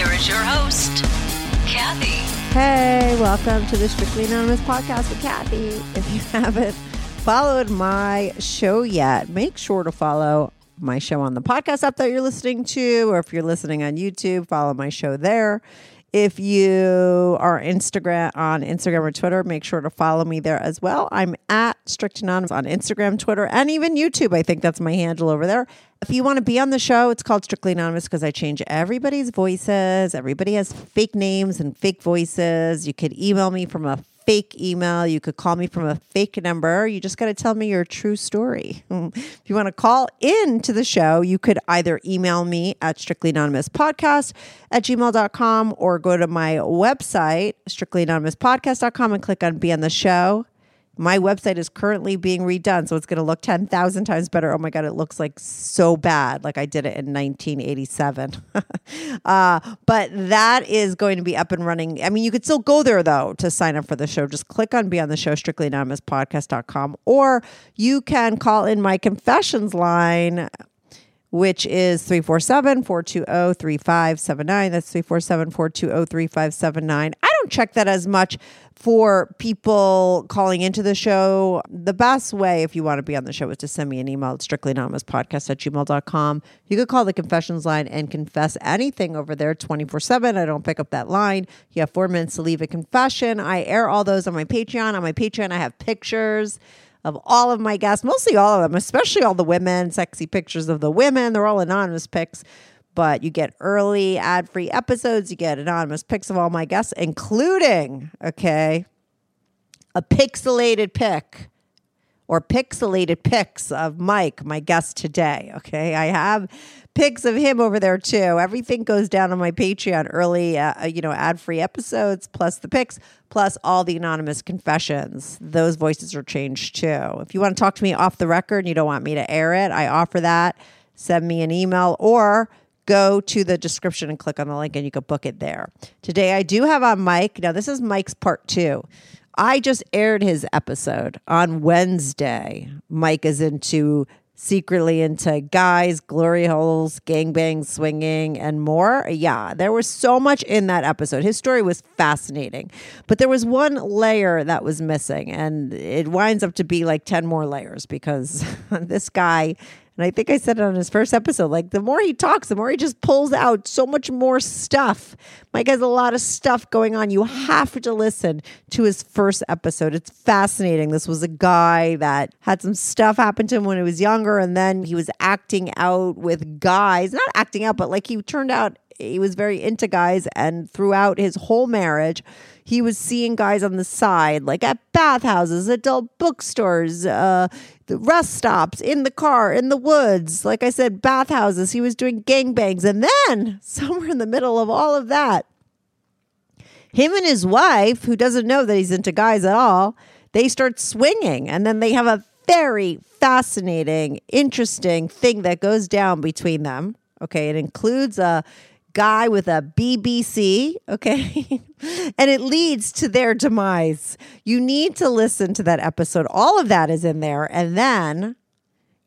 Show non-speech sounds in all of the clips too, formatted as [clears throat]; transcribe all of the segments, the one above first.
Here is your host, Kathy. Hey, welcome to the Strictly Anonymous podcast with Kathy. If you [laughs] haven't followed my show yet, make sure to follow my show on the podcast app that you're listening to, or if you're listening on YouTube, follow my show there. If you are Instagram on Instagram or Twitter, make sure to follow me there as well. I'm at Strict Anonymous on Instagram, Twitter, and even YouTube. I think that's my handle over there. If you want to be on the show, it's called Strictly Anonymous because I change everybody's voices. Everybody has fake names and fake voices. You could email me from a fake email. You could call me from a fake number. You just got to tell me your true story. Mm. if you want to call in to the show, you could either email me at strictlyanonymouspodcast at gmail.com or go to my website, strictlyanonymouspodcast.com, and click on Be on the Show. My website is currently being redone, so it's going to look 10,000 times better. Oh my God, it looks like so bad, like I did it in 1987. [laughs] uh, but that is going to be up and running. I mean, you could still go there, though, to sign up for the show. Just click on Be on the Show, strictlyanonymouspodcast.com, or you can call in my confessions line which is 347-420-3579. That's 347-420-3579. I check that as much for people calling into the show. The best way, if you want to be on the show, is to send me an email at strictlyanonymouspodcast at gmail.com. You could call the confessions line and confess anything over there 24-7. I don't pick up that line. You have four minutes to leave a confession. I air all those on my Patreon. On my Patreon, I have pictures of all of my guests, mostly all of them, especially all the women, sexy pictures of the women. They're all anonymous pics, but you get early ad free episodes. You get anonymous pics of all my guests, including, okay, a pixelated pic or pixelated pics of Mike, my guest today. Okay. I have pics of him over there too. Everything goes down on my Patreon early, uh, you know, ad free episodes, plus the pics, plus all the anonymous confessions. Those voices are changed too. If you want to talk to me off the record and you don't want me to air it, I offer that. Send me an email or go to the description and click on the link and you can book it there. Today I do have on Mike. Now, this is Mike's part two. I just aired his episode on Wednesday. Mike is into secretly into guys, glory holes, gangbangs, swinging, and more. Yeah, there was so much in that episode. His story was fascinating, but there was one layer that was missing, and it winds up to be like 10 more layers because [laughs] this guy. And I think I said it on his first episode. Like the more he talks, the more he just pulls out so much more stuff. Mike has a lot of stuff going on. You have to listen to his first episode. It's fascinating. This was a guy that had some stuff happen to him when he was younger, and then he was acting out with guys. Not acting out, but like he turned out he was very into guys, and throughout his whole marriage, he was seeing guys on the side, like at bathhouses, adult bookstores, uh, the rest stops, in the car, in the woods. Like I said, bathhouses. He was doing gangbangs. And then, [laughs] somewhere in the middle of all of that, him and his wife, who doesn't know that he's into guys at all, they start swinging. And then they have a very fascinating, interesting thing that goes down between them. Okay. It includes a guy with a BBC, okay? [laughs] and it leads to their demise. You need to listen to that episode. All of that is in there. And then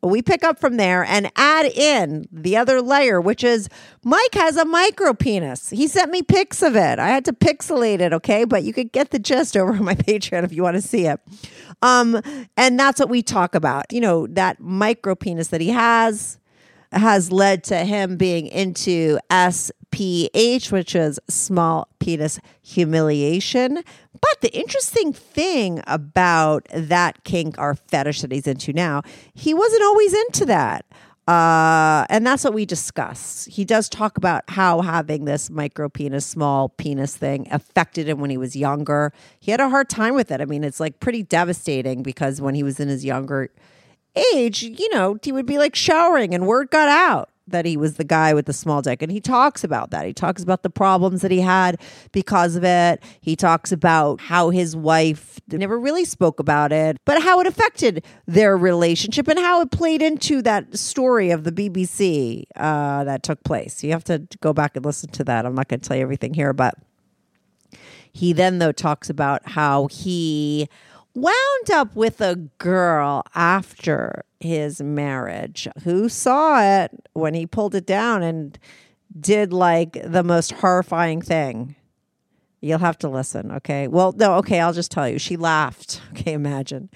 we pick up from there and add in the other layer, which is Mike has a micro penis. He sent me pics of it. I had to pixelate it, okay? But you could get the gist [laughs] over on my Patreon if you want to see it. Um, and that's what we talk about. You know, that micro penis that he has has led to him being into SPH, which is small penis humiliation. But the interesting thing about that kink or fetish that he's into now, he wasn't always into that. Uh, and that's what we discuss. He does talk about how having this micro penis, small penis thing affected him when he was younger. He had a hard time with it. I mean, it's like pretty devastating because when he was in his younger age, you know, he would be like showering and word got out. that he was the guy with the small dick. And he talks about that. He talks about the problems that he had because of it. He talks about how his wife never really spoke about it, but how it affected their relationship and how it played into that story of the BBC uh, that took place. You have to go back and listen to that. I'm not going to tell you everything here, but he then, though, talks about how he wound up with a girl after his marriage who saw it when he pulled it down and did like the most horrifying thing. You'll have to listen, okay? Well, no, okay, I'll just tell you. She laughed. [laughs] Okay, imagine.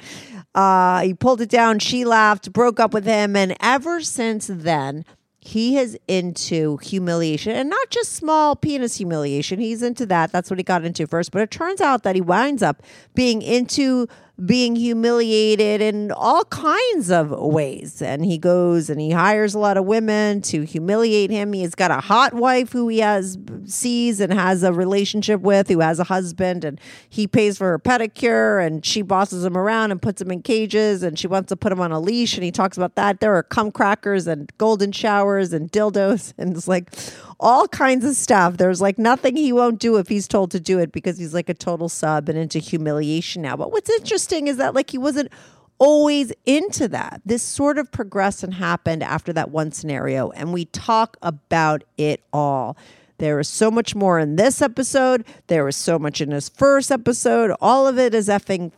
Uh, he pulled it down, she laughed, broke up with him, and ever since then, he is into humiliation and not just small penis humiliation. He's into that. That's what he got into first. But it turns out that he winds up being into being humiliated in all kinds of ways. And he goes and he hires a lot of women to humiliate him. He's got a hot wife who he has sees and has a relationship with, who has a husband, and he pays for her pedicure and she bosses him around and puts him in cages and she wants to put him on a leash and he talks about that. There are cum crackers and golden showers and dildos [laughs] and it's like all kinds of stuff. There's like nothing he won't do if he's told to do it because he's like a total sub and into humiliation now. But what's interesting is that like he wasn't always into that. This sort of progressed and happened after that one scenario, and we talk about it all. There is so much more in this episode. There was so much in his first episode. All of it is effing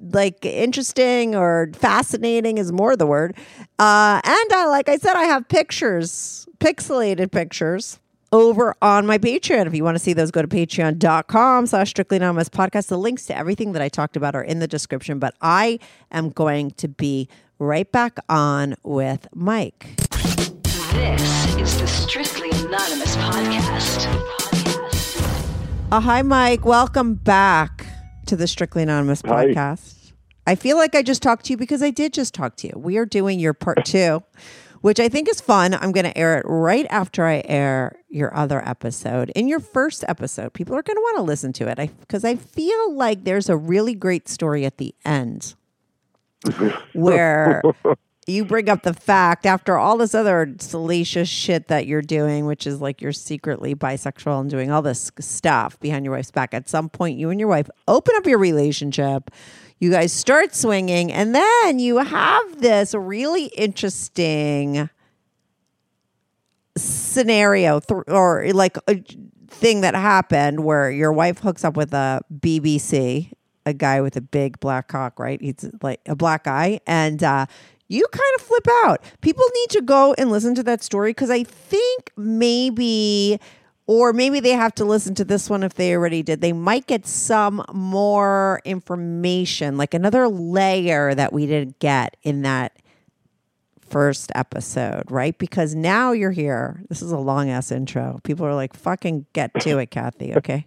like interesting or fascinating is more the word. Uh, and I, like I said, I have pictures, pixelated pictures over on my Patreon. If you want to see those, go to patreon.com slash strictly anonymous podcast. The links to everything that I talked about are in the description, but I am going to be right back on with Mike. This is the Strictly Anonymous podcast. Uh, hi, Mike. Welcome back to the Strictly Anonymous Hi. podcast. I feel like I just talked to you because I did just talk to you. We are doing your part [laughs] two, which I think is fun. I'm going to air it right after I air your other episode. In your first episode, people are going to want to listen to it because I feel like there's a really great story at the end [laughs] where you bring up the fact after all this other salacious shit that you're doing, which is like you're secretly bisexual and doing all this stuff behind your wife's back. At some point, you and your wife open up your relationship. You guys start swinging, and then you have this really interesting scenario th- or like a thing that happened where your wife hooks up with a BBC, a guy with a big black cock, right? He's like a black guy, and uh, you kind of flip out. People need to go and listen to that story because I think maybe. Or maybe they have to listen to this one if they already did. They might get some more information, like another layer that we didn't get in that first episode, right? Because now you're here. This is a long ass intro. People are like, fucking get to it, Kathy, okay?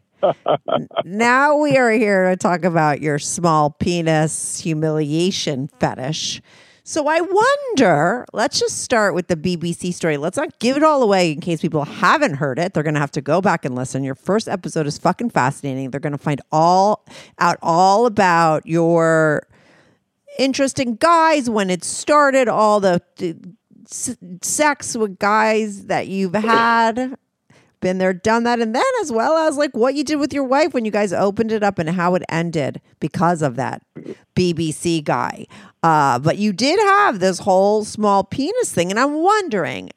Now we are here to talk about your small penis humiliation fetish. So I wonder, let's just start with the BBC story. Let's not give it all away in case people haven't heard it. They're going to have to go back and listen. Your first episode is fucking fascinating. They're going to find all out all about your interesting guys when it started, all the, the sex with guys that you've had, been there, done that, and then as well as like what you did with your wife when you guys opened it up and how it ended because of that BBC guy. Uh, but you did have this whole small penis thing, and I'm wondering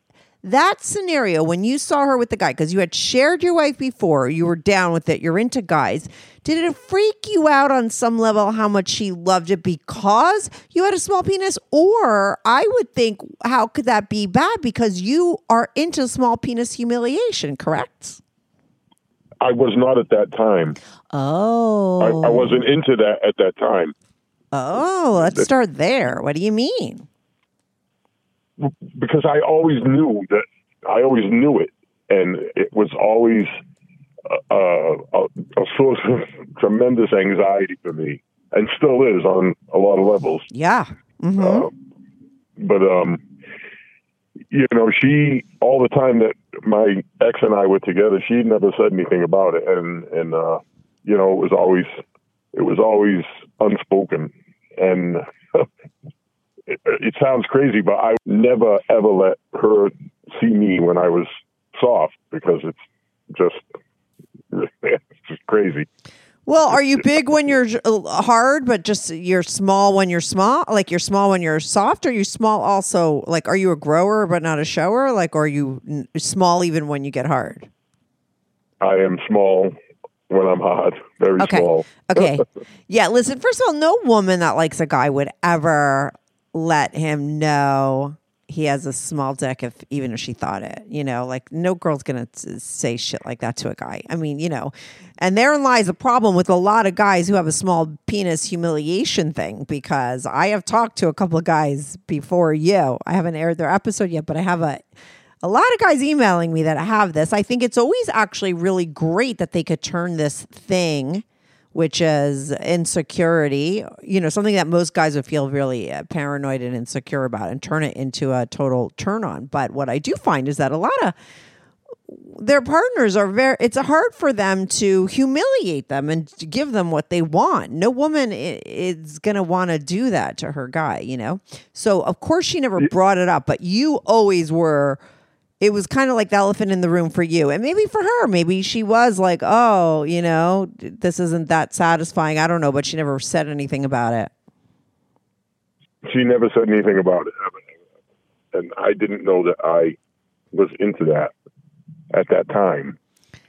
that scenario when you saw her with the guy because you had shared your wife before you were down with it you're into guys did it freak you out on some level how much she loved it because you had a small penis? Or i would think how could that be bad because you are into small penis humiliation correct? I was not at that time. oh I, I oh. wasn't into that at that time. Oh let's start there. What do you mean because I always knew that I always knew it, and it was always uh, a, a source of [laughs] tremendous anxiety for me, and still is on a lot of levels. yeah. Hmm Uh, but um, you know, she all the time that my ex and I were together, she never said anything about it, and and uh, you know, it was always it was always unspoken, and [laughs] it, it sounds crazy, but I never ever let her see me when I was soft because it's just [laughs] it's just crazy. Well, are you big when you're uh, hard, but just you're small when you're small? Like you're small when you're soft? Or are you small also? Like, are you a grower but not a shower? Like, are you small even when you get hard? I am small when I'm hot, very Okay. small. Okay. [laughs] yeah. Listen, first of all, no woman that likes a guy would ever let him know he has a small dick if even if she thought it. You know, like no girl's gonna t- say shit like that to a guy. I mean, you know, and therein lies a problem with a lot of guys who have a small penis humiliation thing. Because I have talked to a couple of guys before you. I haven't aired their episode yet, but I have a a lot of guys emailing me that have this. I think it's always actually really great that they could turn this thing, which is insecurity, you know, something that most guys would feel really uh, paranoid and insecure about, and turn it into a total turn on. But what I do find is that a lot of their partners are very it's hard for them to humiliate them and to give them what they want no woman is going to want to do that to her guy you know so of course she never brought it up but you always were it was kind of like the elephant in the room for you and maybe for her maybe she was like oh you know this isn't that satisfying i don't know but she never said anything about it She never said anything about it, and I didn't know that I was into that at that time.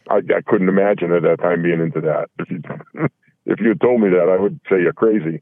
I, I couldn't imagine at that time being into that. If you [laughs] if you had told me that, I would say you're crazy.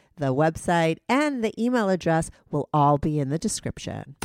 the website, and the email address will all be in the description.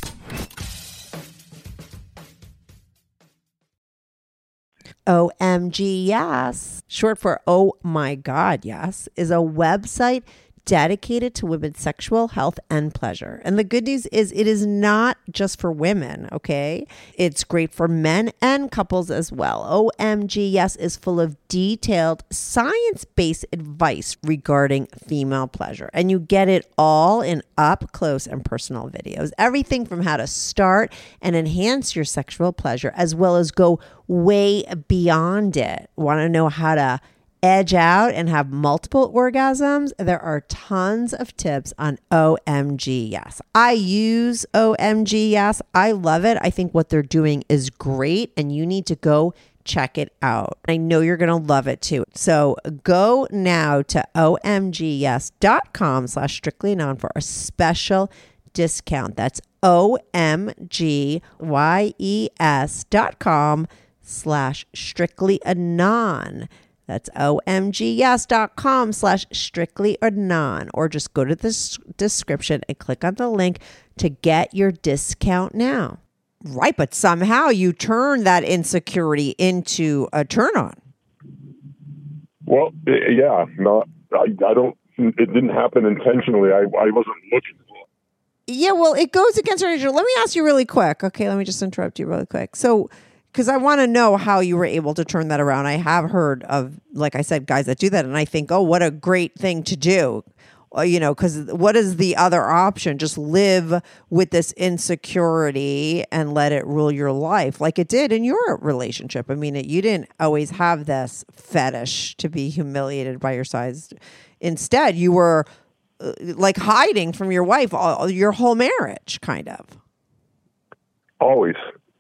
OMG Yes, short for Oh My God Yes, is a website dedicated to women's sexual health and pleasure. And the good news is it is not just for women, okay? It's great for men and couples as well. OMG Yes is full of detailed science-based advice regarding female pleasure. And you get it all in up close and personal videos. Everything from how to start and enhance your sexual pleasure as well as go way beyond it. Want to know how to edge out and have multiple orgasms, there are tons of tips on OMG Yes. I use OMG Yes. I love it. I think what they're doing is great and you need to go check it out. I know you're going to love it too. So go now to omgyes.com slash strictly anon for a special discount. That's O-M-G-Y-E-S dot com slash strictly anon. That's omgyes.com slash strictly anon. Or just go to the description and click on the link to get your discount now. Right, but somehow you turn that insecurity into a turn on. Well, yeah, not. I, I don't. It didn't happen intentionally. I, I wasn't looking for. it. Yeah, well, it goes against our nature. Let me ask you really quick. Okay, let me just interrupt you really quick. So, because I want to know how you were able to turn that around. I have heard of, like I said, guys that do that, and I think, oh, what a great thing to do. Uh, You know, because what is the other option? Just live with this insecurity and let it rule your life, like it did in your relationship. I mean, it, you didn't always have this fetish to be humiliated by your size. Instead, you were uh, like hiding from your wife all, your whole marriage, kind of. Always,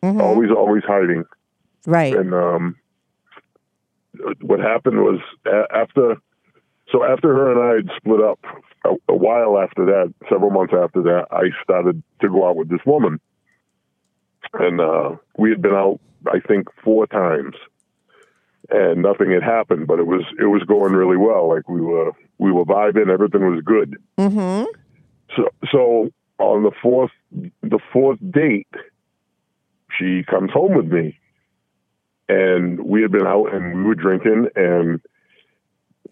Mm-hmm. always, always hiding. Right. And um, what happened was a- after, so after her and I had split up, a, a while after that, several months after that, I started to go out with this woman, and uh, we had been out, I think, four times, and nothing had happened, but it was it was going really well. Like we were we were vibing, everything was good. Mm-hmm. So so on the fourth the fourth date, she comes home with me, and we had been out and we were drinking, and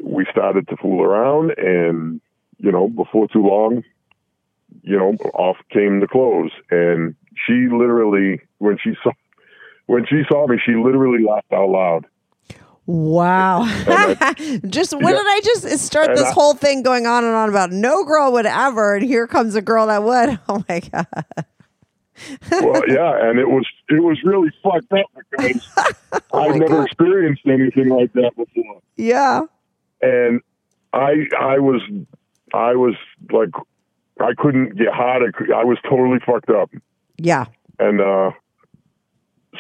we started to fool around, and you know before too long, you know off came the clothes, and she literally when she saw when she saw me, she literally laughed out loud. Wow. [laughs] just when Yeah. did I just start And this I- whole thing going on and on about no girl would ever, and here comes a girl that would. [laughs] Oh my god. Well, yeah, and it was it was really fucked up because [laughs] Oh I've never experienced anything like that before, Yeah. and I I was I was like I couldn't get hot. I, I was totally fucked up, Yeah. and uh,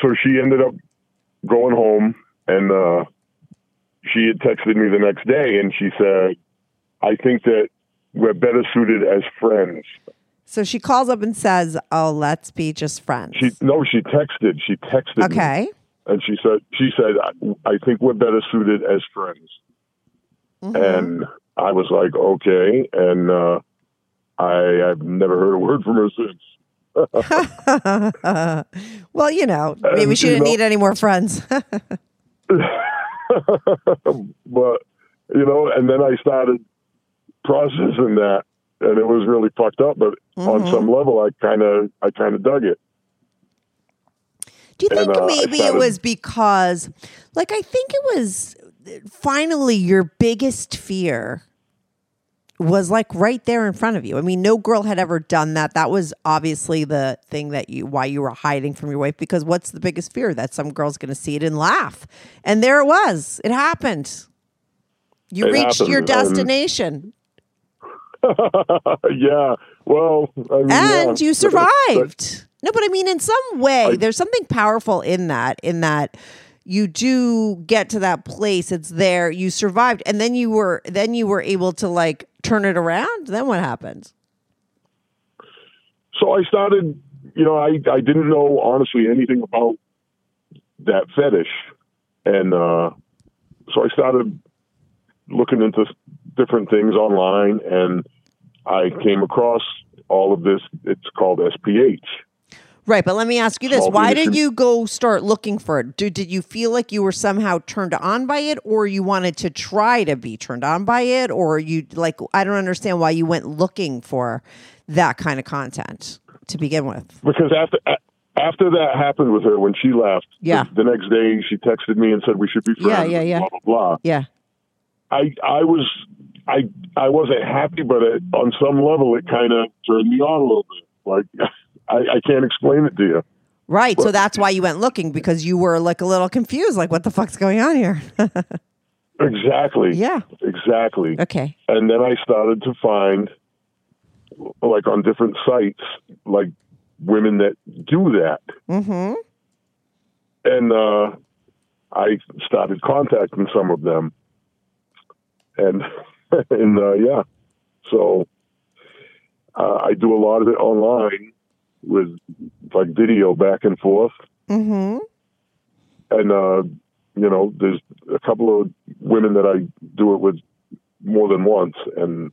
so she ended up going home, and uh, she had texted me the next day, and she said, "I think that we're better suited as friends." So she calls up and says, "Oh, let's be just friends." She no, she texted. She texted. me. okay. and she said she said I, I think we're better suited as friends Mm-hmm. and i was like okay and uh i i've never heard a word from her since [laughs] well, you know, maybe And, she didn't know- need any more friends. [laughs] [laughs] but you know and then i started processing that and it was really fucked up but on Mm-hmm. some level i kind of i kind of dug it Do you think And, uh, I maybe it was because, like, I think it was finally your biggest fear was like right there in front of you. I mean, no girl had ever done that. That was obviously the thing that you why you were hiding from your wife because what's the biggest fear that some girl's going to see it and laugh. And there it was. It happened. You It reached your happened, um, destination [laughs] yeah well I mean, and yeah. you But- survived. No, but I mean, in some way, there's something powerful in that. In that, you do get to that place. It's there. You survived, and then you were then you were able to like turn it around. Then what happened? so I started, you know, I, I didn't know honestly anything about that fetish. And uh, so I started looking into different things online and I came across all of this. It's called SPH. Right, but let me ask you this: Small Why did you go start looking for it? Did did you feel like you were somehow turned on by it, or you wanted to try to be turned on by it, or you like? I don't understand why you went looking for that kind of content to begin with. Because after after that happened with her when she left, Yeah. the, the next day she texted me and said we should be Yeah, friends. yeah, and yeah. Blah blah blah. Yeah. I I was I I wasn't happy, but it, on some level it kind of turned me on a little bit. Like [laughs] I, I can't explain it to you. Right. So that's why you went looking because you were like a little confused, like what the fuck's going on here? [laughs] Exactly. Yeah. Exactly. okay. And then I started to find, like on different sites, like women that do that, Mm-hmm. and uh, I started contacting some of them, and [laughs] and uh, yeah, so uh, I do a lot of it online with like video back and forth. Mm-hmm. and uh, you know, there's a couple of women that I do it with more than once, and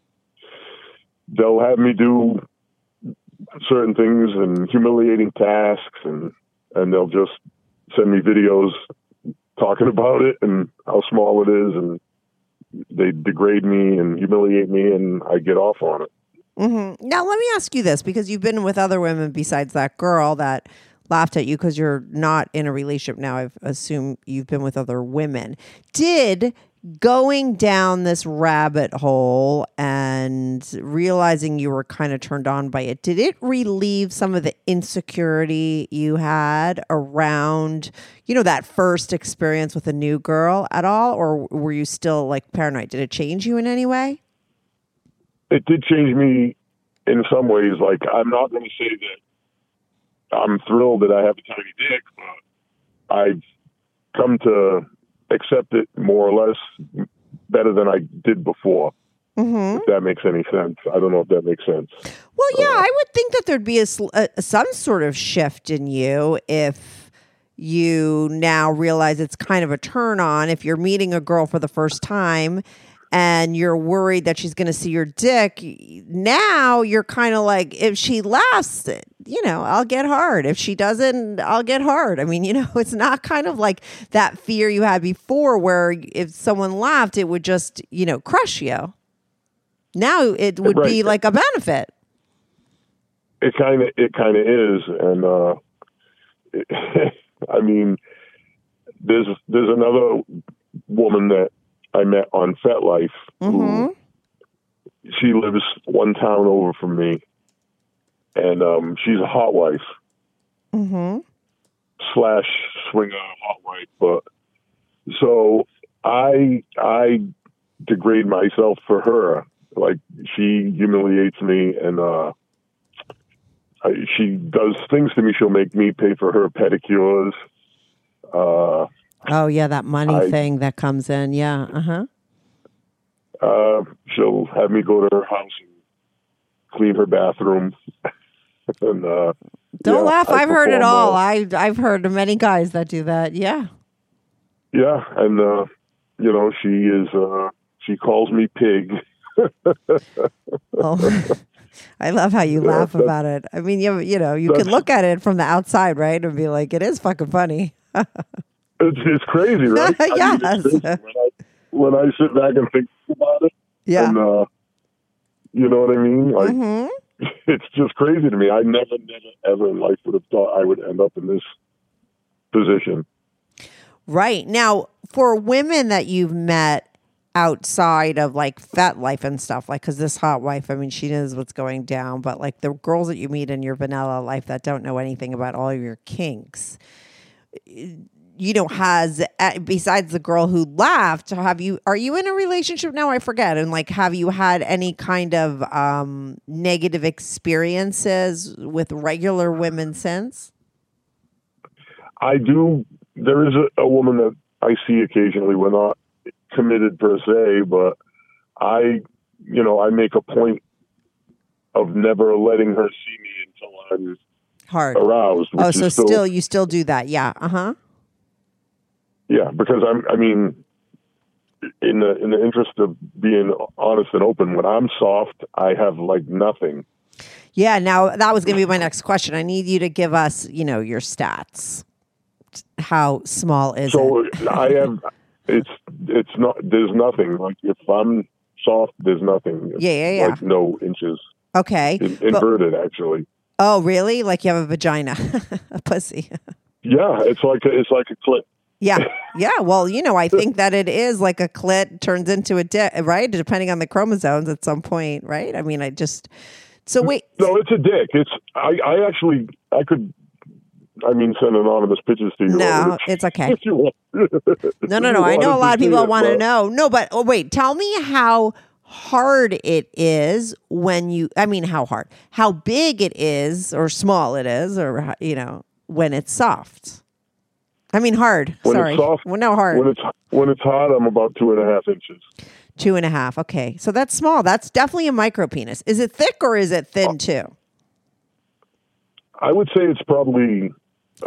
they'll have me do certain things and humiliating tasks, and and they'll just send me videos talking [laughs] about it and how small it is, and they degrade me and humiliate me, and I get off on it. Mm-hmm. Now let me ask you this, because you've been with other women besides that girl that laughed at you because you're not in a relationship now. I assume you've been with other women. Did going down this rabbit hole and realizing you were kind of turned on by it, did it relieve some of the insecurity you had around, you know, that first experience with a new girl at all? Or were you still like paranoid? Did it change you in any way? it did change me in some ways. Like I'm not going to say that I'm thrilled that I have a tiny dick, but I've come to accept it more or less better than I did before. Mm-hmm. If that makes any sense, I don't know if that makes sense. Well, yeah, I would think that there'd be a, a some sort of shift in you if you now realize it's kind of a turn on if you're meeting a girl for the first time and you're worried that she's going to see your dick now you're kind of like if she laughs you know i'll get hard. If she doesn't i'll get hard. I mean [laughs] you know it's not kind of like that fear you had before where if someone laughed it would just you know crush you. Now it would be like a benefit. It kind of it kind of is. And uh [laughs] i mean there's there's another woman that i met on FetLife who she lives one town over from me and um she's a hot wife. Mm-hmm. slash swinger hot wife but so i i degrade myself for her. Like she humiliates me and uh I, she does things to me. She'll make me pay for her pedicures. Uh oh yeah that money I- thing that comes in. Yeah uh-huh. Uh she'll have me go to her house and clean her bathroom [laughs] and uh don't yeah, laugh i've heard it all well. I, i've heard many guys that do that yeah yeah and uh you know she is uh she calls me pig Oh, [laughs] I love how you Yeah, laugh about it. I mean, you you know, you can look at it from the outside, right, and be like, it is fucking funny. It's, it's crazy, [laughs] right? I mean, Yes. crazy. When, I, when I sit back and think about it, Yeah. and uh, you know what I mean? Like, hmm it's just crazy to me. I never, never, ever in life would have thought I would end up in this position. Right now, for women that you've met outside of like FetLife and stuff, like because this hot wife, I mean, she knows what's going down, but like the girls that you meet in your vanilla life that don't know anything about all your kinks. You know, has uh, besides the girl who laughed, have you are you in a relationship now? I forget. And like, have you had any kind of um, negative experiences with regular women since? I do. There is a, a woman that I see occasionally. We're not committed per se, but I, you know, I make a point of never letting her see me until I'm Hard. aroused. Oh, so still, still you still do that? Yeah. Uh huh. Yeah, because I'm. I mean, in the in the interest of being honest and open, when I'm soft, I have like nothing. Yeah, now that was going to be my next question. I need you to give us, you know, your stats. How small is So it? I have. It's it's not. There's nothing. Like if I'm soft, there's nothing. It's Yeah, yeah, yeah. Like no inches. Okay. In, But- inverted, actually. oh, really? Like you have a vagina, [laughs] a pussy. Yeah, it's like a, it's like a clip. Yeah. [laughs] Yeah. Well, you know, I [laughs] think that it is like a clit turns into a dick, right? Depending on the chromosomes at some point, right? I mean, I just. So wait. No, it's a dick. It's I. I actually I could. I mean, send anonymous pictures to you. No, [laughs] it's okay. If you want. No, no, no. I know a lot of people want to know. No, but oh, wait. Tell me how hard it is when you. I mean, how hard? How big it is, or small it is, or you know, when it's soft. I mean, hard. When Sorry. it's soft, well, no, hard. When it's when it's hot, I'm about two and a half inches. Two and a half. Okay, so that's small. That's definitely a micro penis. Is it thick or is it thin uh, too? I would say it's probably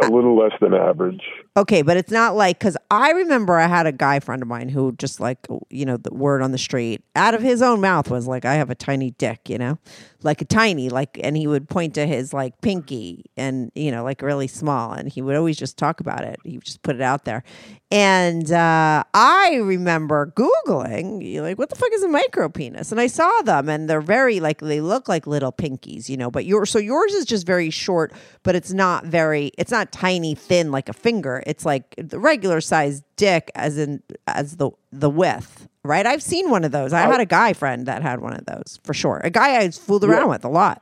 a little less than average. Okay, but it's not like because I remember I had a guy friend of mine who just like you know the word on the street out of his own mouth was like I have a tiny dick, you know, like a tiny like, and he would point to his like pinky and you know like really small, and he would always just talk about it. He would just put it out there, and uh, I remember googling like what the fuck is a micro penis, and I saw them, and they're very like they look like little pinkies, you know, but yours so yours is just very short, but it's not very it's not tiny thin like a finger it's like the regular size dick as in as the the width right? I've seen one of those. I had a guy friend that had one of those for sure. A guy i fooled around with a lot.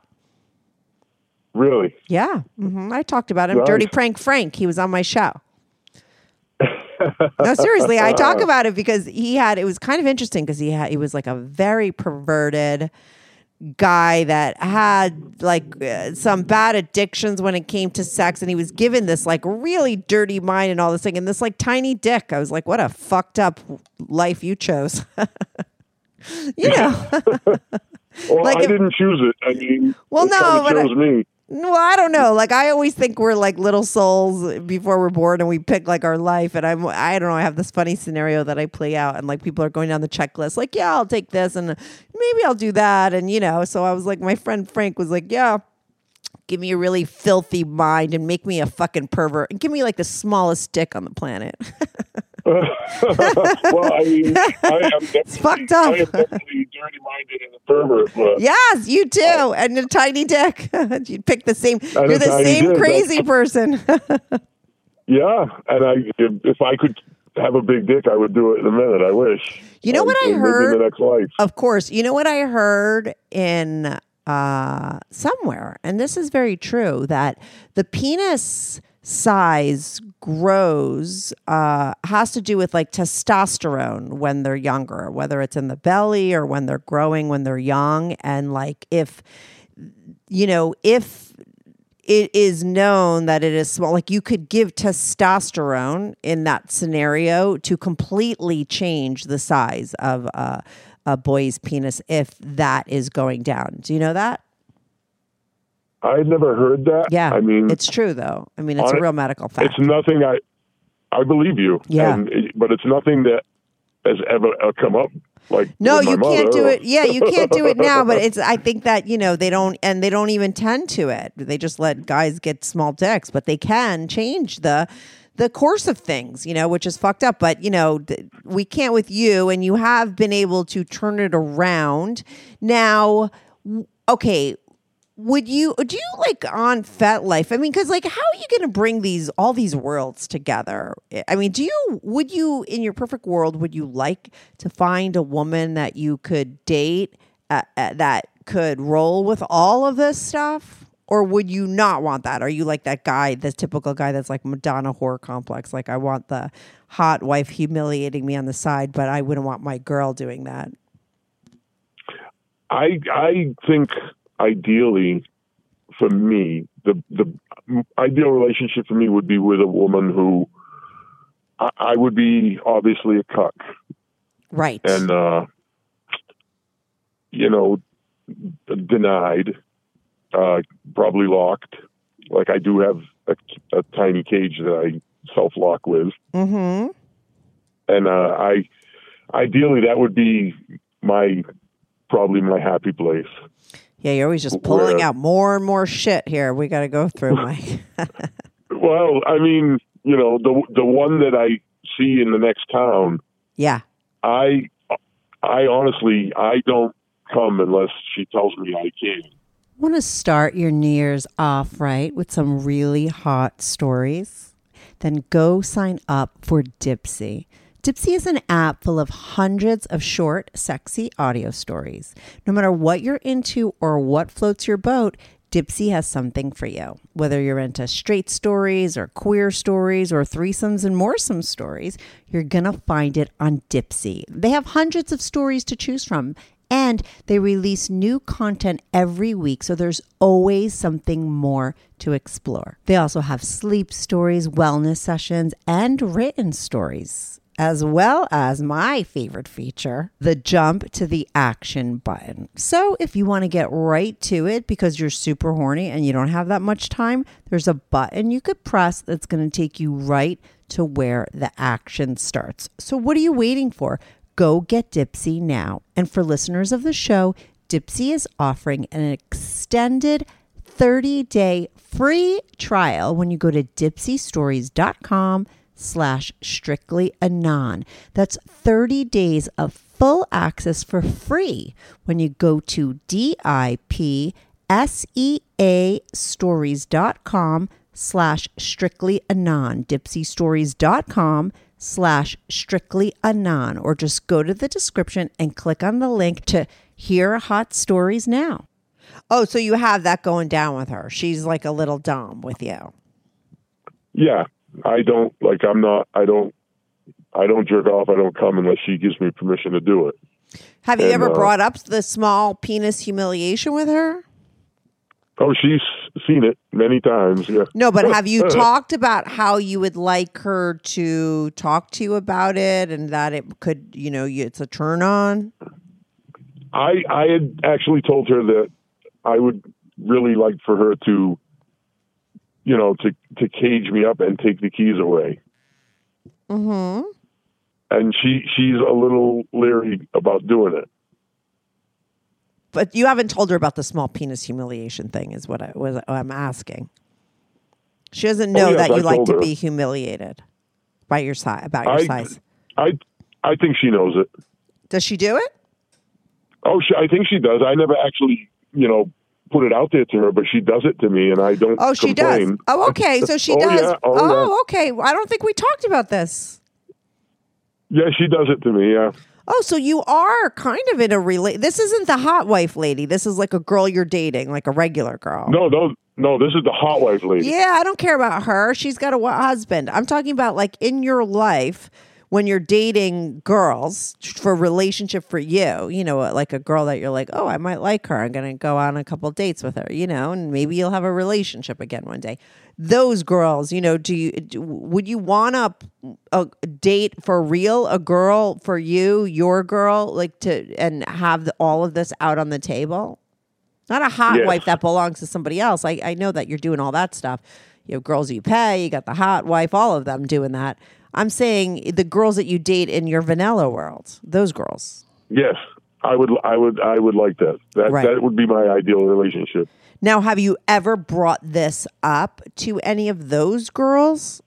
Really? yeah. Hmm i talked about him. Nice. dirty prank frank. He was on my show. [laughs] No seriously i talk about it because he had it was kind of interesting because he had he was like a very perverted guy that had like uh, some bad addictions when it came to sex and he was given this like really dirty mind and all this thing and this like tiny dick i was like what a fucked up life you chose [laughs] you know [laughs] Well, Like I if- didn't choose it. I mean, Well, no, but I- chose me. Well, I don't know. Like I always think we're like little souls before we're born, and we pick like our life. And I'm, I don't know. I have this funny scenario that I play out, and like people are going down the checklist. Like, yeah, I'll take this, and maybe I'll do that, and you know. So I was like, my friend Frank was like, yeah, give me a really filthy mind and make me a fucking pervert, and give me like the smallest dick on the planet. [laughs] [laughs] well, I mean, I am [laughs] definitely, fucked up. I am definitely dirty-minded and a pervert, but yes, you too, and a tiny dick. [laughs] You'd pick the same. You're the same dick, crazy person. yeah, and I if, I could have a big dick, I would do it in a minute. I wish. You know what I heard? In the next life. Of course. You know what I heard in uh, somewhere, and this is very true, that the penis size grows uh, has to do with like testosterone when they're younger, whether it's in the belly or when they're growing when they're young. And like if, you know, if it is known that it is small. Like you could give testosterone in that scenario to completely change the size of a, a boy's penis if that is going down. Do you know that? I had never heard that. Yeah. I mean, it's true though. I mean, it's a real medical fact. it's nothing. I I believe you. Yeah. And but it's nothing that has ever uh, come up. Like No, you can't do it. Yeah, you can't do it now. But [laughs] it's. I think that you know they don't, and they don't even tend to it. They just let guys get small dicks, but they can change the the course of things. You know, which is fucked up. But you know, we can't with you, and you have been able to turn it around. Now, okay. Would you do you like on FetLife? I mean, because like, how are you going to bring these all these worlds together? I mean, do you would you in your perfect world would you like to find a woman that you could date uh, uh, that could roll with all of this stuff, or would you not want that? Are you like that guy, the typical guy that's like Madonna whore complex? Like, I want the hot wife humiliating me on the side, but I wouldn't want my girl doing that. I I think ideally, for me, the the ideal relationship for me would be with a woman who I, I would be obviously a cuck Right. and uh, you know denied, uh, probably locked. Like I do have a, a tiny cage that I self lock with, mm-hmm. and uh, I ideally that would be my probably my happy place. Yeah, you're always just pulling Where- out more and more shit here. We got to go through, [laughs] Mike. Well, I mean, you know, the the one that I see in the next town, yeah. I I honestly I don't come unless she tells me I can. Want to start your New Year's off right with some really hot stories? Then go sign up for Dipsea. Dipsea is an app full of hundreds of short, sexy audio stories. No matter what you're into or what floats your boat, Dipsea has something for you. Whether you're into straight stories or queer stories or threesomes and moresome stories, you're going to find it on Dipsea. They have hundreds of stories to choose from. And they release new content every week, so there's always something more to explore. They also have sleep stories, wellness sessions, and written stories, as well as my favorite feature, the jump to the action button. So if you want to get right to it because you're super horny and you don't have that much time, there's a button you could press that's going to take you right to where the action starts. So what are you waiting for? Go get Dipsea now. And for listeners of the show, Dipsea is offering an extended 30-day free trial when you go to dipseastories.com slash strictly anon. That's 30 days of full access for free when you go to D-I-P-S-E-A stories.com slash strictly anon. Dipseastories.com slash strictly anon or just go to the description and click on the link to hear hot stories now. Oh so you have that going down with her. She's like a little dom with you. Yeah, I don't like. I'm not. I don't. I don't jerk off. I don't come unless she gives me permission to do it. have you And, ever uh, brought up the small penis humiliation with her Oh, she's seen it many times. Yeah. no but have you [laughs] talked about how you would like her to talk to you about it and that it could you know it's a turn on I I had actually told her that I would really like for her to, you know, to to cage me up and take the keys away. hmm And she she's a little leery about doing it. But you haven't told her about the small penis humiliation thing, is what I was I'm asking. She doesn't know Oh, yes, that I you like to her. be humiliated by your size about your I- size. I I think she knows it. Does she do it? Oh, she, I think she does. I never actually, you know, put it out there to her, but she does it to me, and I don't. Oh, she complain. does. Oh, okay. So she [laughs] Oh, does. Oh, yeah. Oh, yeah. okay. I don't think we talked about this. Yeah, she does it to me. Yeah. Oh, so you are kind of in a relate. This isn't the hot wife lady. This is like a girl you're dating, like a regular girl. No, no, no. This is the hot wife lady. Yeah, I don't care about her. She's got a husband. I'm talking about like in your life when you're dating girls for relationship for you, you know, like a girl that you're like, oh, I might like her. I'm going to go on a couple dates with her, you know, and maybe you'll have a relationship again one day. Those girls, you know, do you do, would you want to a date for real a girl for you, your girl, like to and have the, all of this out on the table? Not a hot Yes. wife that belongs to somebody else. I, I know that you're doing all that stuff. You have girls you pay, you got the hot wife, all of them doing that. I'm saying the girls that you date in your vanilla world, those girls. Yes, I would. I would. I would like that. That Right. that would be my ideal relationship. Now, have you ever brought this up to any of those girls?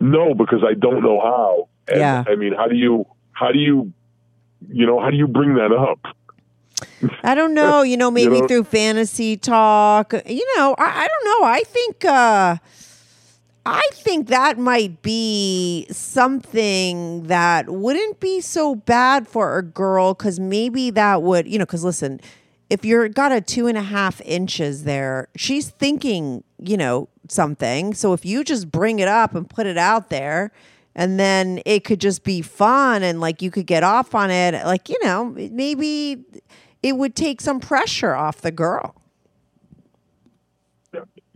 No, because I don't know how. And, Yeah. I mean, how do you? How do you? You know, how do you bring that up? I don't [laughs] know. You know, maybe know- through fantasy talk. You know, I, I don't know. I think uh I think that might be something that wouldn't be so bad for a girl because maybe that would, you know, because listen, if you're got a two and a half inches there, she's thinking, you know, something. So if you just bring it up and put it out there, and then it could just be fun and like you could get off on it, like, you know, maybe it would take some pressure off the girl.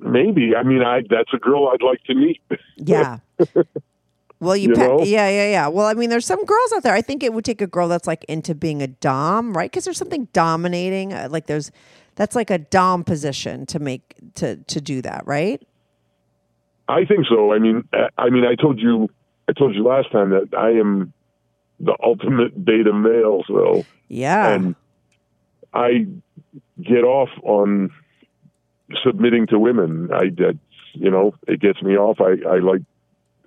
Maybe. I mean, I that's a girl I'd like to meet. [laughs] Yeah. Well, you, You yeah, yeah, yeah. Well, I mean, there's some girls out there. I think it would take a girl that's like into being a dom, right? Because there's something dominating. uh, Like there's, that's like a dom position to make to to do that, right? I think so. I mean, I- I mean, I told you, I told you last time that I am the ultimate beta male. So, Yeah. and I get off on submitting to women. I that you know, it gets me off. I I like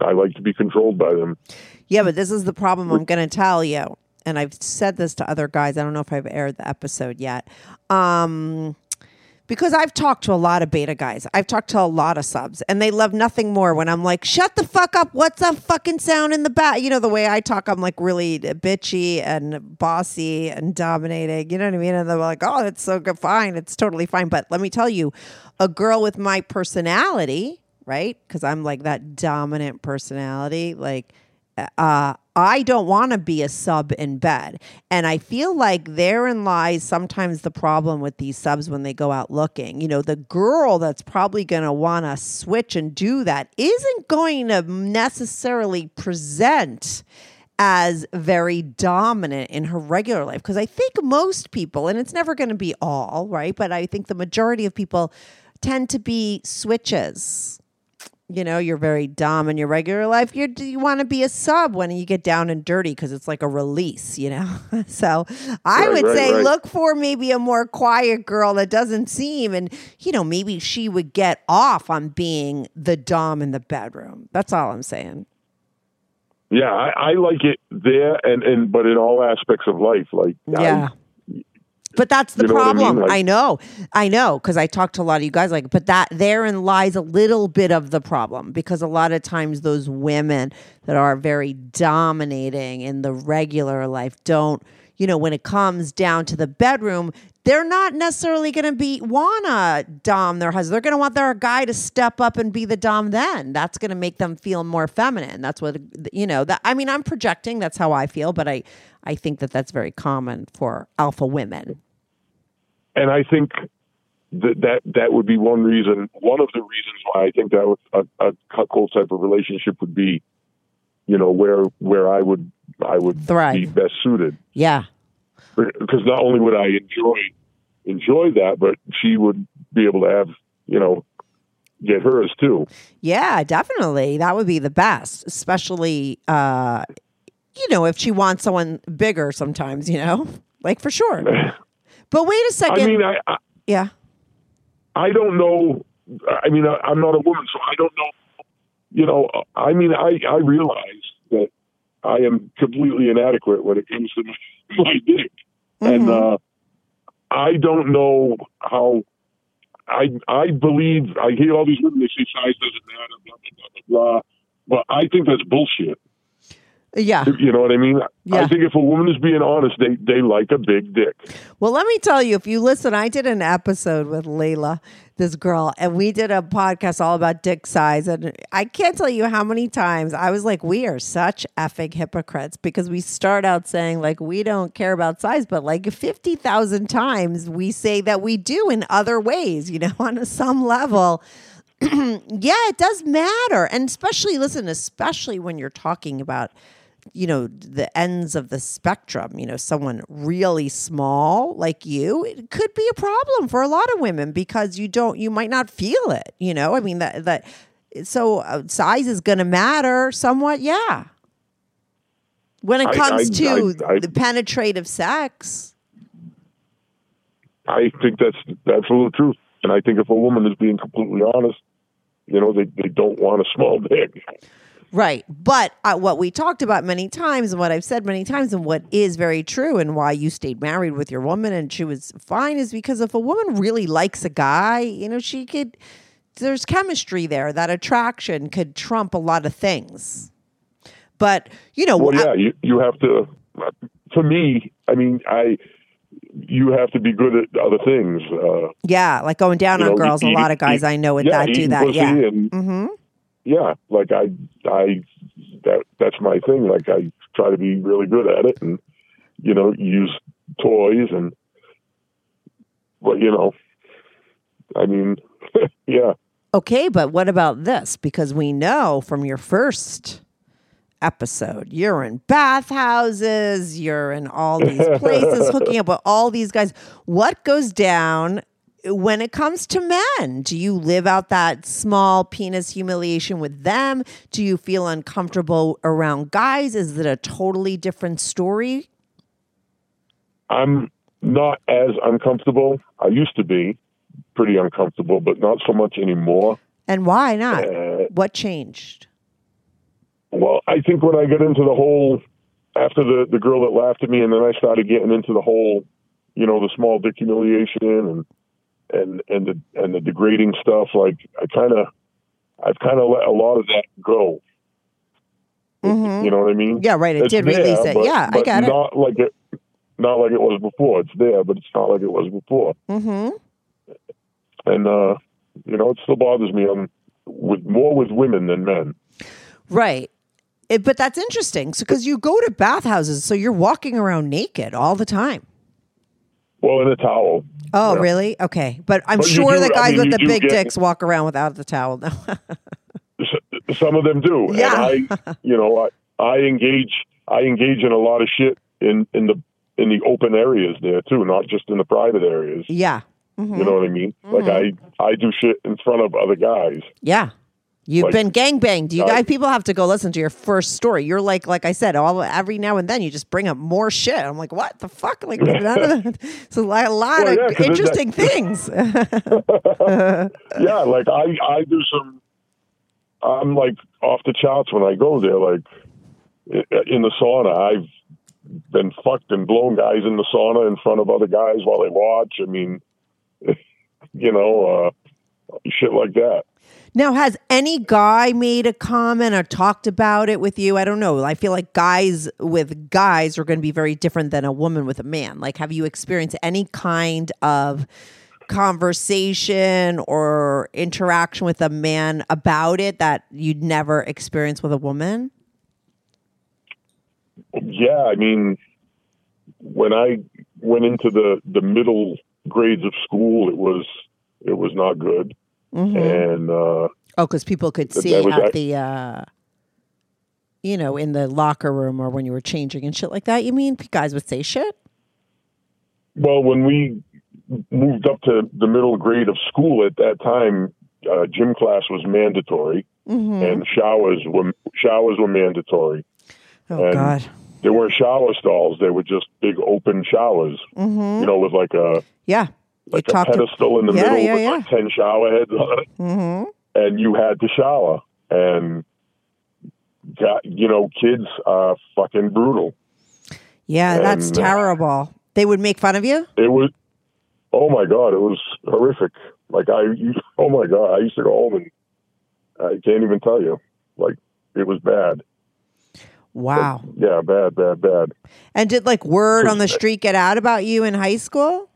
I like to be controlled by them. Yeah, but this is the problem I'm going to tell you. And I've said this to other guys. I don't know if I've aired the episode yet. Um, because I've talked to a lot of beta guys. I've talked to a lot of subs, and they love nothing more when I'm like, shut the fuck up. What's that fucking sound in the back? You know, the way I talk, I'm like really bitchy and bossy and dominating. You know what I mean? And they're like, oh, it's so good. Fine. It's totally fine. But let me tell you, a girl with my personality, right? Because I'm like that dominant personality, like, uh, I don't want to be a sub in bed. And I feel like therein lies sometimes the problem with these subs when they go out looking. You know, the girl that's probably going to want to switch and do that isn't going to necessarily present as very dominant in her regular life. Because I think most people, and it's never going to be all, right? But I think the majority of people tend to be switches you know you're very dumb in your regular life you're, you want to be a sub when you get down and dirty because it's like a release you know? [laughs] So i Right, would right, say right. look for maybe a more quiet girl that doesn't seem and you know maybe she would get off on being the dom in the bedroom. That's all i'm saying. Yeah, I, I like it there, and and but in all aspects of life, like I- yeah but that's the You know what I mean? problem. I, know, I know, because I talked to a lot of you guys. Like, but that therein lies a little bit of the problem because a lot of times those women that are very dominating in the regular life don't, you know, when it comes down to the bedroom, they're not necessarily going to be wanna dom their husband. They're going to want their guy to step up and be the dom. Then that's going to make them feel more feminine. That's what you know. That I mean, I'm projecting. That's how I feel, but I I think that that's very common for alpha women. And I think that that that would be one reason, one of the reasons why I think that would, a, a cuckold type of relationship would be, you know, where where I would I would Thrive. be best suited Yeah. because not only would I enjoy enjoy that, but she would be able to have, you know, get hers too. Yeah, definitely. That would be the best, especially uh you know, if she wants someone bigger sometimes, you know? Like for sure. [laughs] But wait a second. I mean, I, I yeah. I don't know. I mean, I, I'm not a woman, so I don't know. You know, I mean, I I realize that I am completely inadequate when it comes to my, [laughs] my dick, and uh, I don't know how. I I believe I hear all these women they say size doesn't matter, blah blah blah blah. blah. But I think that's bullshit. Yeah. You know what I mean? Yeah. I think if a woman is being honest, they they like a big dick. Well, let me tell you, if you listen, I did an episode with Layla, this girl, and we did a podcast all about dick size. And I can't tell you how many times I was like, we are such effing hypocrites because we start out saying, like, we don't care about size, but like 50,000 times we say that we do in other ways, you know, [laughs] on some level. [clears throat] yeah, it does matter. And especially, listen, especially when you're talking about, you know, the ends of the spectrum, you know, someone really small like you, it could be a problem for a lot of women because you don't, you might not feel it, you know? I mean, that, that, so uh, size is going to matter somewhat. Yeah. When it comes I- to I- I- the penetrative sex. I think that's the absolute truth. And I think if a woman is being completely honest, you know, they, they don't want a small dick. Right. But uh, what we talked about many times and what I've said many times and what is very true and why you stayed married with your woman and she was fine is because if a woman really likes a guy, you know, she could, there's chemistry there. That attraction could trump a lot of things. But, you know, Well, I- yeah, you, you have to, to me, I mean, I, you have to be good at other things. Uh, yeah, like going down on know, girls. a lot of guys eat- I know with yeah, that do that. Yeah. And, hmm yeah, like I, I, that, that's my thing. Like I try to be really good at it and, you know, use toys and, but you know, I mean, [laughs] yeah. Okay, but what about this? Because we know from your first episode, you're in bathhouses, you're in all these places hooking up with all these guys. What goes down when it comes to men? Do you live out that small penis humiliation with them? Do you feel uncomfortable around guys? Is it a totally different story? I'm not as uncomfortable. I used to be pretty uncomfortable, but not so much anymore. And why not? Uh, what changed? Well, I think when I got into the whole after the the girl that laughed at me, and then I started getting into the whole, you know, the small dick humiliation and and and the and the degrading stuff. Like I kind of, I've kind of let a lot of that go. Mhm. You know what I mean? Yeah, right. It It's did there, release it. but- Yeah, I but got it. Not like it, not like it was before. It's there, but it's not like it was before. Mm-hmm. And uh, you know, it still bothers me. I'm with more with women than men. Right. It, but that's interesting. So, because you go to bathhouses, so you're walking around naked all the time. Well, in a towel. Oh, Yeah. really? Okay. But I'm But sure do- the I guys mean, with the big get- dicks walk around without the towel. No. [laughs] S- Some of them do. Yeah. And I, [laughs] you know, I, I engage, I engage in a lot of shit in, in the, in the open areas there too, not just in the private areas. yeah. Mhm. You know what I mean? Like I, I do shit in front of other guys. Yeah. You've Like- been gangbanged. You Uh, guys, people have to go listen to your first story. You're like, like I said, all every now and then you just bring up more shit. I'm like, what the fuck? Like, none [laughs] that. It's a lot, a lot Well, of interesting things. [laughs] yeah, like I, I do some. I'm like off the charts when I go there. Like in the sauna, I've been fucked and blown guys in the sauna in front of other guys while they watch. I mean, [laughs] you know, uh, shit like that. Now, has any guy made a comment or talked about it with you? I don't know. I feel like guys with guys are going to be very different than a woman with a man. Like, have you experienced any kind of conversation or interaction with a man about it that you'd never experience with a woman? Yeah, I mean, when I went into the the middle grades of school, it was it was not good, and uh, Oh, because people could see that was at ac- the, uh, you know, in the locker room or when you were changing and shit like that. You mean guys would say shit? Well, when we moved up to the middle grade of school at that time, uh, gym class was mandatory, and showers were showers were mandatory. Oh And God. There weren't shower stalls; they were just big open showers. Mm-hmm. You know, with like a Yeah. Like a pedestal in the Yeah, middle yeah, with yeah. like ten shower heads on it, Mm-hmm. and you had to shower. And got, you know, kids are fucking brutal. Yeah, that's And, uh, terrible. They would make fun of you. It was, oh my god, it was horrific. Like I, [laughs] oh my god, I used to go home and I can't even tell you. Like it was bad. Wow. Yeah, bad, bad, bad. And did like word on the street get out about you in high school?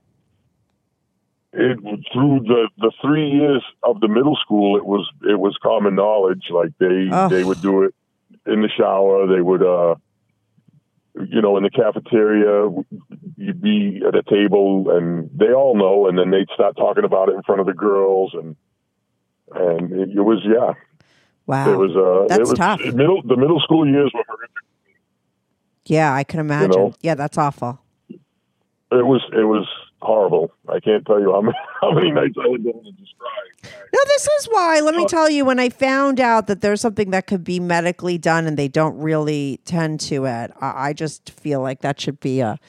It through the the three years of the middle school, it was it was common knowledge. Like they they would do it in the shower. They would, uh, you know, in the cafeteria. You'd be at a table, and they all know, and then they'd start talking about it in front of the girls, and and it, it was yeah, Wow. it was uh, That's it was, tough. Middle the middle school years were horrific. yeah, I can imagine. know? Yeah, that's awful. It was it was horrible. I can't tell you how many [laughs] how many nights I would go home and just cry. No, this is why. Let me Oh. tell you, when I found out that there's something that could be medically done and they don't really tend to it, I, I just feel like that should be a,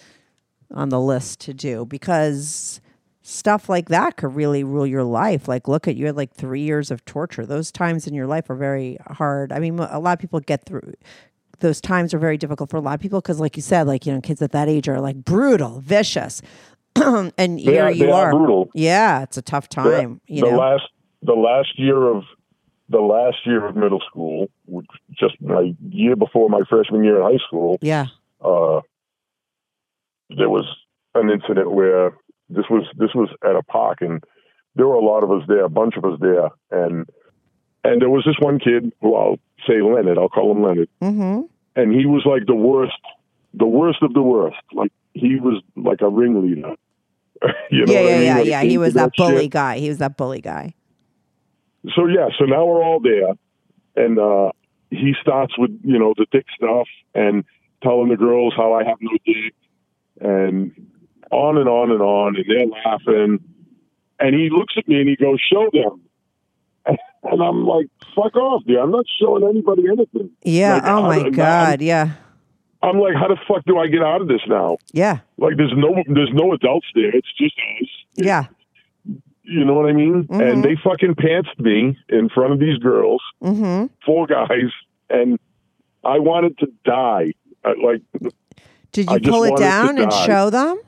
on the list to do because stuff like that could really rule your life. Like, look at you had like three years of torture. Those times in your life are very hard. I mean, a lot of people get through. Those times are very difficult for a lot of people because, like you said, like you know, kids at that age are like brutal, vicious, [clears throat] and here are- you are brutal. Yeah, it's a tough time. the you know, last the last year of the last year of middle school, which just my year before my freshman year in high school, yeah. uh, there was an incident where this was this was at a park and there were a lot of us there, a bunch of us there, and and there was this one kid who I'll say Leonard, I'll call him Leonard, Mm-hmm. and he was like the worst, the worst of the worst. Like he was like a ringleader. [laughs] you know yeah, what I yeah, mean? yeah, it yeah. He was that bully shit. guy. He was that bully guy. so yeah, so now we're all there, and uh, he starts with you know the dick stuff and telling the girls how I have no dick, and on and on and on, and they're laughing, and he looks at me and he goes, "Show them," [laughs] and I'm like, "Fuck off, dude! I'm not showing anybody anything." Yeah. Like, oh my I'm- God. Yeah. I'm like, "How the fuck do I get out of this now?" Yeah. Like, there's no there's no adults there. It's just us. Yeah. You know what I mean? Mhm. And they fucking pantsed me in front of these girls. Mm-hmm. four guys, and I wanted to die. I, like Did you pull it down and show them?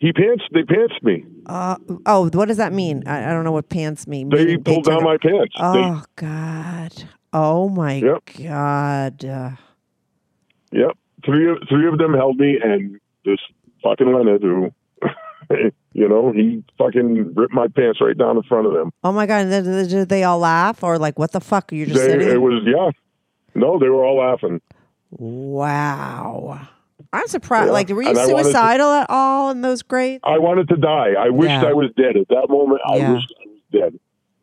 he pants, they pantsed me. Uh, oh, what does that mean? I, I don't know what pants mean. They Meaning pulled down my pants. Oh God. Oh my Yep. God. Yep, three of three of them held me, and this fucking Leonard, who, [laughs] you know, he fucking ripped my pants right down in front of them. oh my God. And then, then did they all laugh or like, what the fuck? Are You're just They, sitting. it was yeah, no, they were all laughing. wow. I'm surprised. Yeah. Like, were you And wanted to- suicidal at all in those grades? I wanted to die. I wished Yeah. I was dead at that moment. I Yeah. wished I was dead.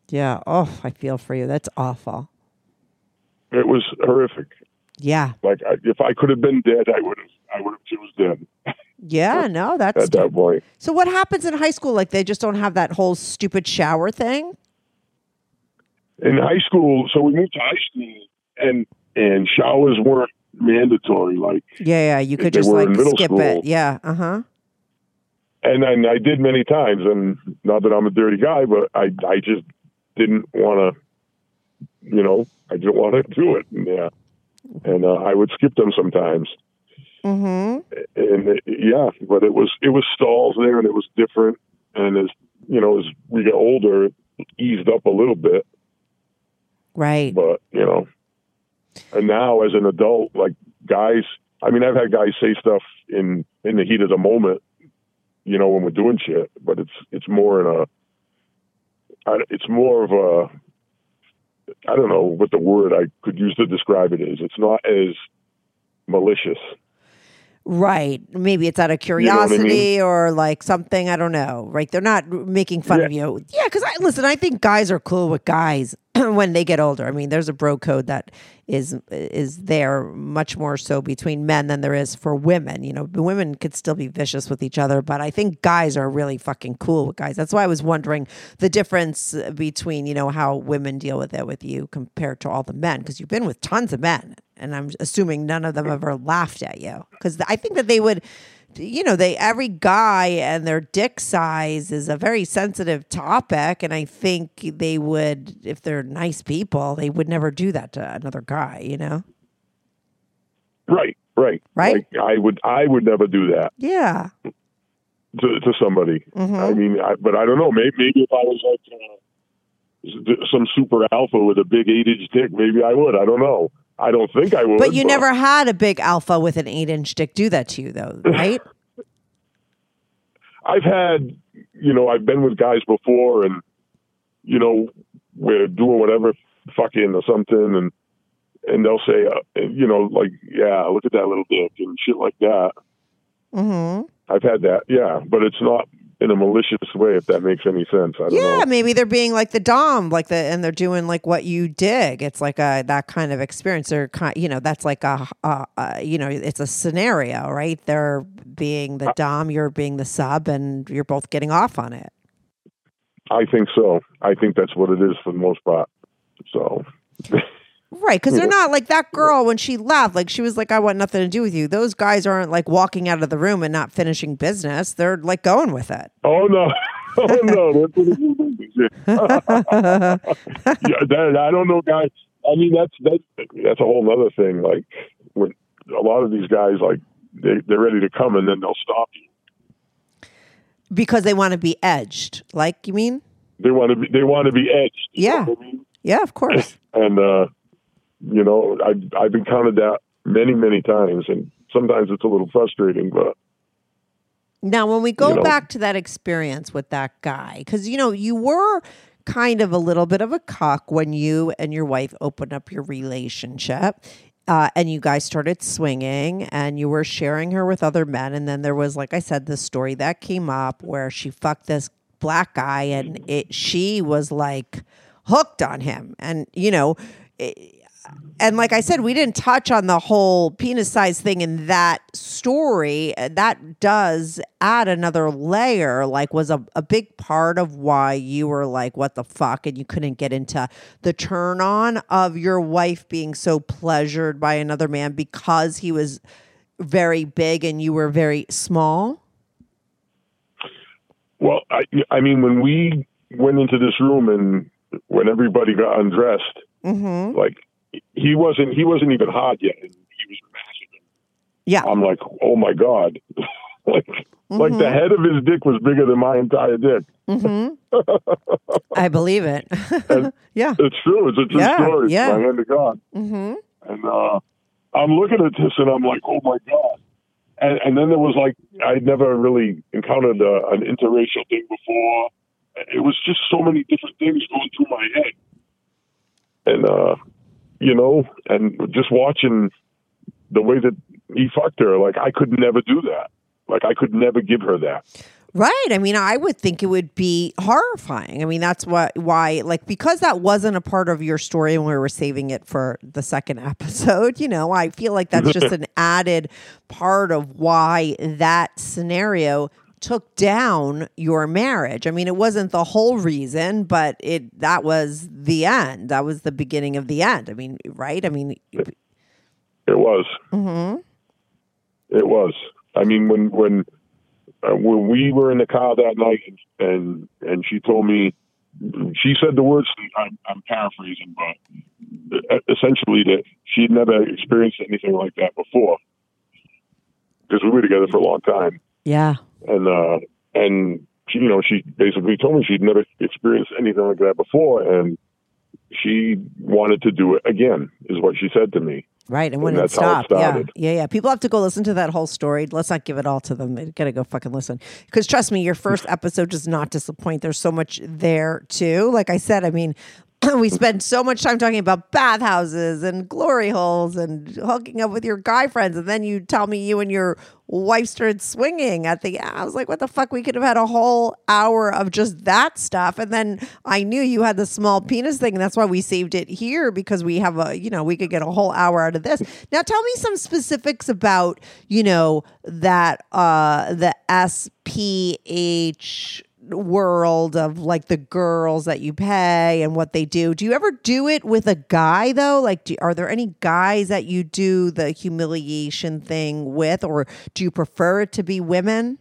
Yeah. Oh, I feel for you. That's awful. It was horrific. Yeah. Like I, if I could have been dead, I would have. I would have chose dead Yeah. [laughs] No, that's at that point. So what happens in high school? Like they just don't have that whole stupid shower thing? in high school, so we moved to high school, and and showers weren't mandatory. Like, Yeah, yeah. You could just like skip school. it. Yeah. Uh huh. and and I did many times, and not that I'm a dirty guy, but I I just didn't want to, you know, I didn't want to do it. And, yeah, and uh, I would skip them sometimes. Mm-hmm. And it, yeah, but it was it was stalls there, and it was different. And as you know, as we get older, it eased up a little bit. Right. but you know and now as an adult like guys i mean i've had guys say stuff in in the heat of the moment you know when we're doing shit but it's it's more in a, it's more of a i don't know what the word i could use to describe it is it's not as malicious Right. Maybe it's out of know I curiosity mean? or like something. I don't know. Right. They're not making fun of you. Yeah. Because I listen, I think guys are cool with guys [clears throat] when they get older. I mean, there's a bro code that is is there much more so between men than there is for women. You know, women could still be vicious with each other, but I think guys are really fucking cool with guys. That's why I was wondering the difference between, you know, how women deal with it with you compared to all the men because you've been with tons of men and I'm assuming none of them ever laughed at you because I think that they would you know they every guy and their dick size is a very sensitive topic and I think they would if they're nice people they would never do that to another guy you know Right, right, Right? Like I would, I would never do that yeah to to somebody. Mm-hmm. I mean, I, but I don't know. Maybe, maybe if I was like uh, some super alpha with a big eight inch dick, maybe I would. I don't know. I don't think I would. but you never had a big alpha with an 8 inch dick do that to you though [laughs] right I've had, you know, I've been with guys before, and you know, we're doing whatever, fucking or something, and and they'll say, uh, you know, like, yeah, look at that little dick and shit like that. mhm I've had that, yeah, but it's not in a malicious way, if that makes any sense. I don't Yeah, know. maybe they're being like the dom, like the, and they're doing like what you dig. It's like a that kind of experience. They're kind, you know, that's like a, a, a you know, it's a scenario, right? They're being the dom, you're being the sub, and you're both getting off on it. I think so. I think that's what it is for the most part. So, [laughs] Right, because they're not like that girl when she left. Like she was like, "I want nothing to do with you." Those guys aren't like walking out of the room and not finishing business. They're like going with it. oh no, [laughs] oh no, that's what it is. [laughs] yeah, that, I don't know, guys. I mean, that's that's that's a whole other thing. Like when a lot of these guys, like they they're ready to come, and then they'll stop you. because they want to be edged. Like you mean? They want to be they want to be edged. you know Yeah. I mean? Yeah, of course. [laughs] and uh, you know, I've I've encountered that many many times, and sometimes it's a little frustrating, but. Now, when we go You know. back to that experience with that guy, because you know you were kind of a little bit of a cock when you and your wife opened up your relationship. Uh, and you guys started swinging and you were sharing her with other men. And then there was, like I said, the story that came up where she fucked this black guy and it, she was like hooked on him. And, you know, it, and like I said, we didn't touch on the whole penis size thing in that story. That does add another layer, like, was a, a big part of why you were like, what the fuck? And you couldn't get into the turn on of your wife being so pleasured by another man because he was very big and you were very small. Well, I, I mean, when we went into this room and when everybody got undressed, Mm-hmm. like he wasn't he wasn't even hot yet, and he was massive. Yeah. I'm like, oh my god, [laughs] like like the head of his dick was bigger than my entire dick. Mm-hmm. [laughs] I believe it. [laughs] yeah. It's true. It's a true Yeah, story. yeah. My hand to God. Mm-hmm. And uh, I'm looking at this and I'm like, oh my God. And, and then there was like, I'd never really encountered uh, an interracial thing before. It was just so many different things going through my head. And, uh, you know, and just watching the way that he fucked her, like I could never do that. Like I could never give her that. Right. I mean, I would think it would be horrifying. I mean, that's what why like because that wasn't a part of your story and we were saving it for the second [laughs] episode, you know, I feel like that's just [laughs] an added part of why that scenario took down your marriage. I mean, it wasn't the whole reason, but it that was the end. That was the beginning of the end. I mean, right? I mean, It was. mhm. It was. I mean, when when uh, when we were in the car that night, and and and she told me, she said the words. I'm, I'm paraphrasing, but essentially that she had never experienced anything like that before, because we were together for a long time, yeah. and uh, and she, you know, she basically told me she'd never experienced anything like that before, and she wanted to do it again, is what she said to me. Right, and when And it how it stopped, yeah, yeah, yeah. People have to go listen to that whole story. Let's not give it all to them. They gotta go fucking listen. Because trust me, your first [laughs] episode does not disappoint. There's so much there too. Like I said, I mean, [clears throat] we spend so much time talking about bathhouses and glory holes and hooking up with your guy friends, and then you tell me you and your wife started swinging at the. I was like, what the fuck? We could have had a whole hour of just that stuff, and then I knew you had the small penis thing, and that's why we saved it here because we have a, you know, we could get a whole hour out of this. Now, tell me some specifics about, you know, that uh the SPH world of like the girls that you pay and what they do. Do you ever do it with a guy though? Like, do, are there any guys that you do the humiliation thing with, or do you prefer it to be women?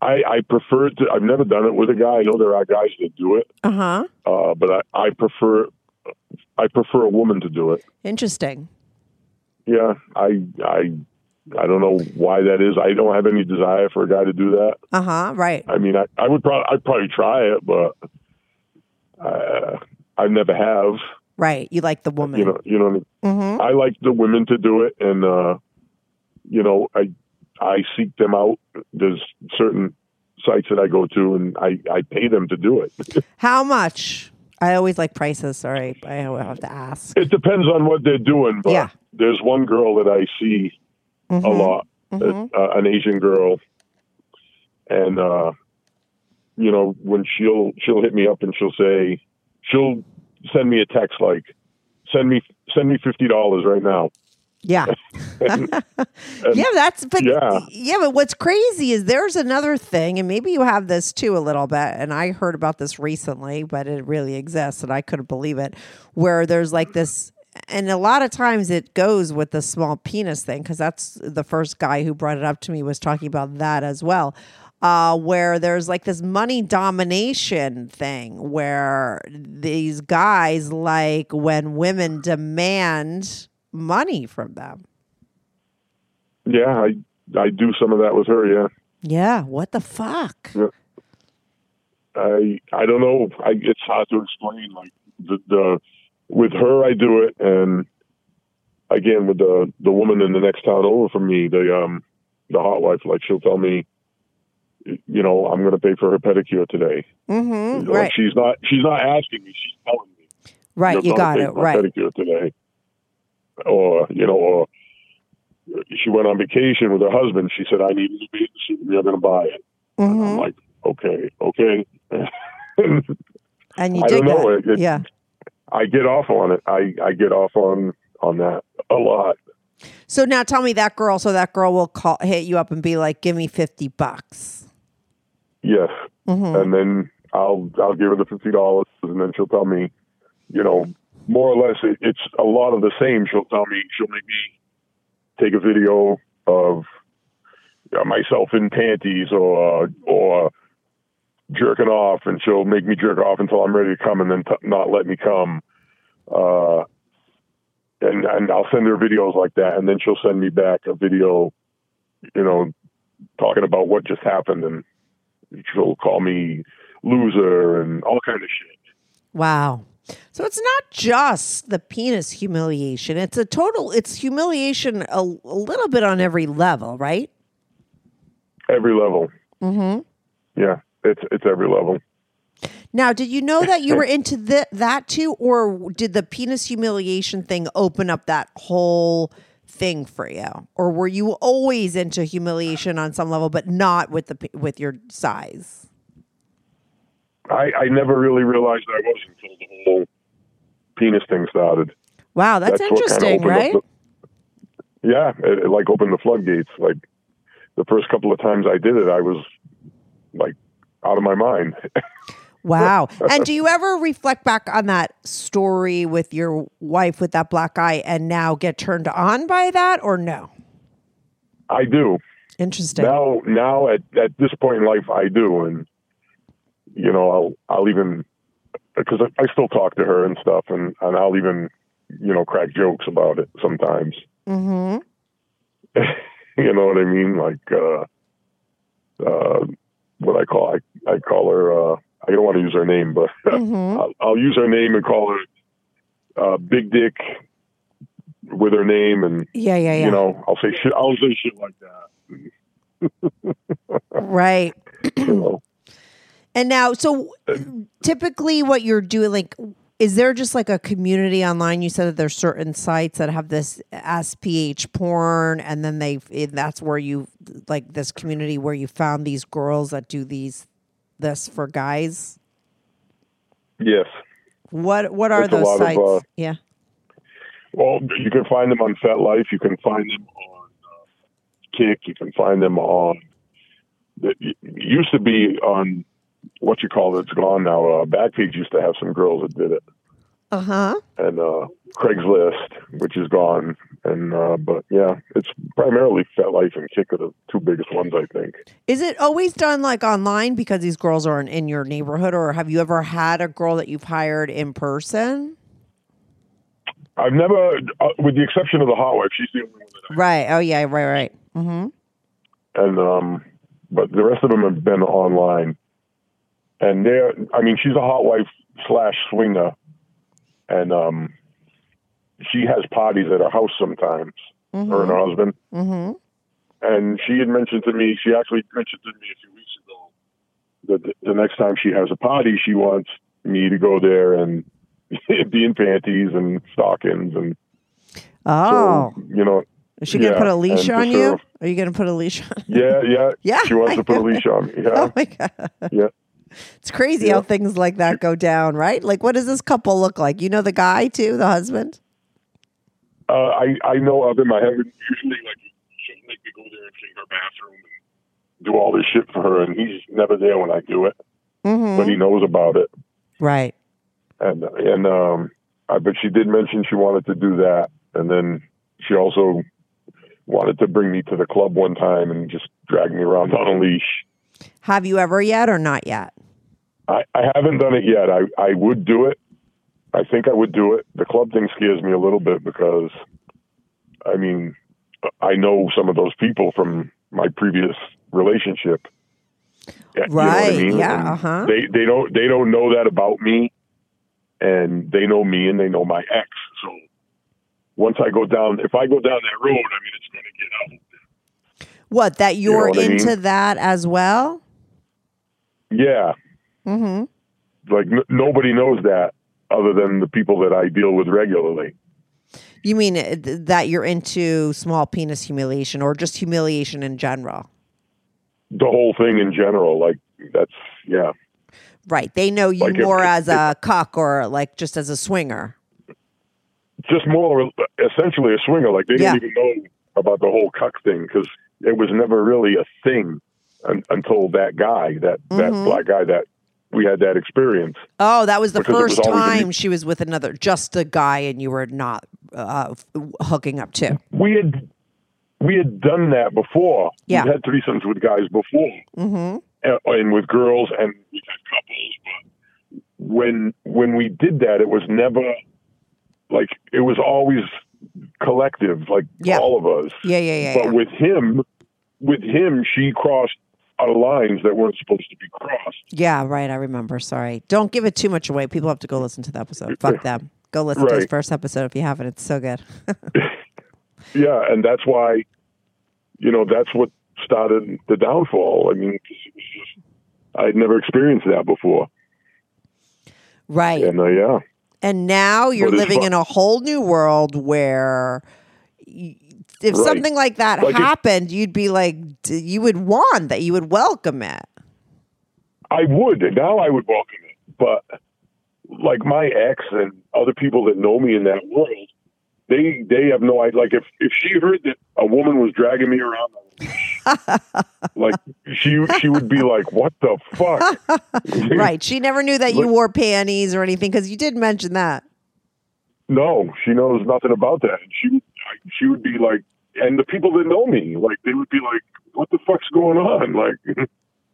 I, I prefer to. I've never done it with a guy. I know there are guys that do it, Uh huh. uh, but I, I prefer. I prefer a woman to do it. Interesting. Yeah, I, I, I don't know why that is. I don't have any desire for a guy to do that. Uh huh. Right. I mean, I, I would probably, I'd probably try it, but uh, I never have. Right. You like the woman. You know, you know. Mhm. I like the women to do it, and uh, you know, I, I seek them out. There's certain sites that I go to, and I, I pay them to do it. [laughs] How much? I always like prices. Sorry, I have to ask. It depends on what they're doing, but Yeah. there's one girl that I see a lot, Mhm. uh, an Asian girl, and uh, you know when she'll she'll hit me up and she'll say she'll send me a text like send me send me fifty dollars right now. Yeah. [laughs] yeah, that's but Yeah. yeah. but what's crazy is there's another thing, and maybe you have this too a little bit. And I heard about this recently, but it really exists, and I couldn't believe it. Where there's like this, and a lot of times it goes with the small penis thing because that's the first guy who brought it up to me was talking about that as well. Uh, where there's like this money domination thing where these guys like when women demand money from them. Yeah, I I do some of that with her. Yeah, Yeah, what the fuck? yeah. I I don't know. I it's hard to explain. Like the the with her, I do it, and again with the the woman in the next town over from me, the um the hot wife, like she'll tell me, you know, I'm going to pay for her pedicure today. Mm-hmm. Right, She's not she's not asking me. She's telling me. right. "You're You got it. for Right. Pedicure today. Or you know, or she went on vacation with her husband. She said, "I need a new bathing suit. You're going to buy it." And I'm like, "Okay, okay." [laughs] And you I don't know. that. It- it- yeah. I get off on it. I, I get off on on that a lot. So now tell me that girl. So that girl will call, hit you up and be like, "Give me fifty bucks." Yes, Mm-hmm. and then I'll I'll give her the fifty dollars, and then she'll tell me, you know, more or less it, it's a lot of the same. She'll tell me she'll make me take a video of myself in panties or or jerking off, and she'll make me jerk off until I'm ready to come, and then t- not let me come. Uh, and and I'll send her videos like that, and then she'll send me back a video, you know, talking about what just happened, and she'll call me loser and all kind of shit. Wow. So it's not just the penis humiliation. It's a total. It's humiliation a, a little bit on every level, right? Every level, Mm-hmm. yeah, it's it's every level. Now, did you know that you were [laughs] into th- that too, or did the penis humiliation thing open up that whole thing for you, or were you always into humiliation on some level, but not with the with your size? I I never really realized I was until the whole penis thing started. Wow, that's, kinda interesting, right? the- yeah, it, it like opened the floodgates. Like the first couple of times I did it, I was like out of my mind. [laughs] Wow. and do [laughs] you ever reflect back on that story with your wife with that black eye and now get turned on by that, or no? I do Interesting. now. Now at at this point in life, I do, and you know, I'll I'll even because I, I still talk to her and stuff, and and I'll even you know crack jokes about it sometimes. mm-hmm. [laughs] you know what I mean? Like uh, uh, what I call I I call her. Uh, I don't want to use her name, but [laughs] Mhm. I'll, I'll use her name and call her uh, Big Dick with her name, and Yeah, yeah, yeah. you know I'll say shit. I'll say shit like that. [laughs] right. [clears throat] You know. And now, so typically, what you're doing, like, is there just like a community online? You said that there's certain sites that have this SPH porn, and then they that's where you like this community where you found these girls that do these this for guys. Yes. What what are It's those lot of, sites? uh, yeah. Well, you can find them on FetLife. You can find them on uh, Kik. You can find them on. It used to be on what you call it. It's gone now. Uh, Backpage used to have some girls that did it, Uh huh. and uh, Craigslist, which is gone. And uh, but yeah, it's primarily FetLife and Kik are the two biggest ones, I think. Is it always done like online because these girls aren't in your neighborhood, or have you ever had a girl that you've hired in person? I've never, uh, with the exception of the hot wife, she's the only one that I Right. Oh yeah. Right. Right. Mm-hmm. and um, but the rest of them have been online. And they're, I mean, she's a hot wife slash swinger, and um, she has parties at her house sometimes. Her and her husband, Mm-hmm. and she had mentioned to me, she actually mentioned to me a few weeks ago that the, the next time she has a party, she wants me to go there and [laughs] be in panties and stockings, and Oh, so, you know, is she gonna put a leash on you? Are you gonna put a leash on? yeah, yeah, [laughs] Yeah, She wants I to put a leash on me. Yeah, [laughs] Oh my god. yeah. It's crazy how things like that go down, right? Like, what does this couple look like? You know the guy too, the husband. Uh, I I know of him. I haven't usually like she'll make me go there and clean her bathroom and do all this shit for her, and he's never there when I do it, Mm-hmm. but he knows about it. Right. And and um, I but she did mention she wanted to do that, and then she also wanted to bring me to the club one time and just drag me around [laughs] on a leash. Have you ever yet or not yet? I, I haven't done it yet. I, I would do it. I think I would do it. The club thing scares me a little bit because, I mean, I know some of those people from my previous relationship. Yeah, you know I Right, mean? yeah, uh-huh. They they don't they don't know that about me, and they know me and they know my ex. So once I go down, if I go down that road, I mean, it's going to get out. What that know you're what I into mean? that as well? Yeah, Mm-hmm. like n- nobody knows that other than the people that I deal with regularly. You mean uh, that you're into small penis humiliation or just humiliation in general? the whole thing in general. Like that's yeah, Right. They know you Like if- more as if- a cuck or like just as a swinger. just more essentially a swinger. Like they Yeah. didn't even know about the whole cuck thing because it was never really a thing un- until that guy, that that Mm-hmm. black guy, that we had that experience. Oh, that was the it was first time she was with another, just a guy, and you were not uh, hooking up too. We had we had done that before. Yeah. we had threesomes with guys before, Mm-hmm. and, and with girls, and we had couples. But when when we did that, it was never like it was always collective, like Yeah. all of us. Yeah, yeah, yeah. but yeah. with him, with him, she crossed out lines that weren't supposed to be crossed. Yeah, right. I remember. Sorry. Don't give it too much away. People have to go listen to the episode. Fuck them. Go listen to his first episode if you haven't. It's so good. [laughs] [laughs] Yeah, and that's why, you know, that's what started the downfall. I mean, 'cause it was just I'd never experienced that before, right. and uh, yeah, And now you're living fu- in a whole new world where y- if Right. something like that Like it- happened, you'd be like, you would want that. You would welcome it. I would now I would welcome it, but like my ex and other people that know me in that world, they they have no idea. Like if if she heard that a woman was dragging me around, [laughs] like she she would be like, "What the fuck?" [laughs] Right. She never knew that you wore panties or anything because you did mention that. No, she knows nothing about that. She she would be like, and the people that know me, like, they would be like, "What the fuck's going on?" [laughs] Like,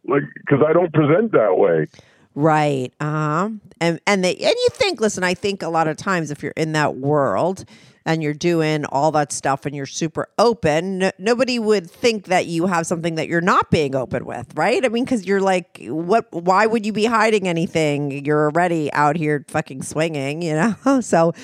like, because I don't present that way. Right. Uh-huh. And and they and you think, listen, I think a lot of times if you're in that world and you're doing all that stuff and you're super open, no, nobody would think that you have something that you're not being open with, right? I mean, because you're like, what? Why would you be hiding anything? You're already out here fucking swinging, you know. [laughs] So,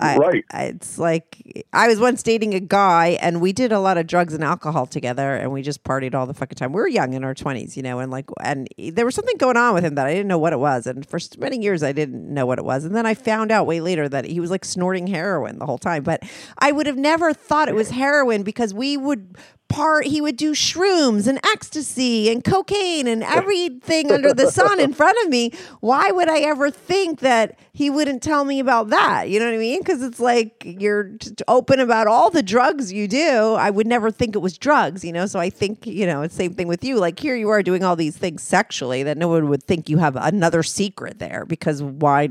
I, Right. I- It's like I was once dating a guy, and we did a lot of drugs and alcohol together, and we just partied all the fucking time. We were young in our twenties, you know, and like, and there was something going on with him that I didn't know what it was, and for many years I didn't know what it was, and then I found out way later that he was like snorting heroin the whole time. But I would have never thought it was heroin because we would part he would do shrooms and ecstasy and cocaine and everything under the sun in [laughs] front of me. Why would i ever think that he wouldn't tell me about that? You know what i mean? Because it's like you're open about all the drugs you do. I would never think it was drugs you know? So i think you know it's same thing with you. Like here you are doing all these things sexually that no one would think you have another secret there because why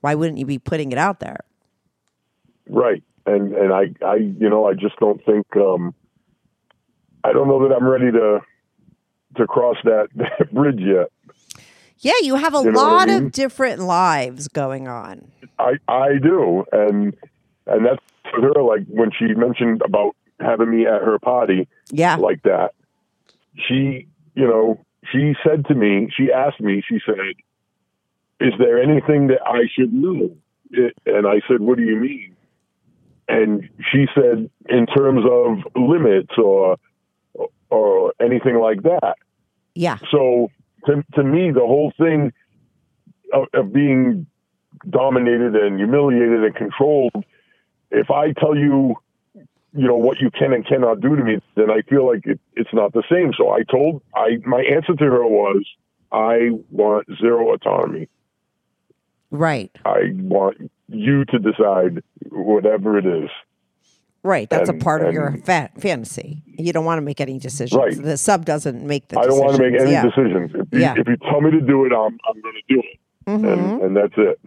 why wouldn't you be putting it out there? Right. And and I I you know I just don't think um I don't know that I'm ready to to cross that, [laughs] that bridge yet. yeah you have a You what I lot mean? of different lives going on I I do, and and that's for her. Like when she mentioned about having me at her party yeah like that, she you know she said to me, she asked me, she said, "Is there anything that I should know?" It, and I said, "What do you mean?" And she said, "In terms of limits or or anything like that." yeah So to, to me, the whole thing of, of being dominated and humiliated and controlled, if I tell you, you know, what you can and cannot do to me, then I feel like it, it's not the same. So I told, I my answer to her was, I want zero autonomy. right I want you to decide whatever it is. Right, that's a part of your fa- fantasy. You don't want to make any decisions. Right. The sub doesn't make the. I don't want to make any yeah. decisions. If you, Yeah. if you tell me to do it, I'm, I'm going to do it. Mm-hmm. And, and that's it.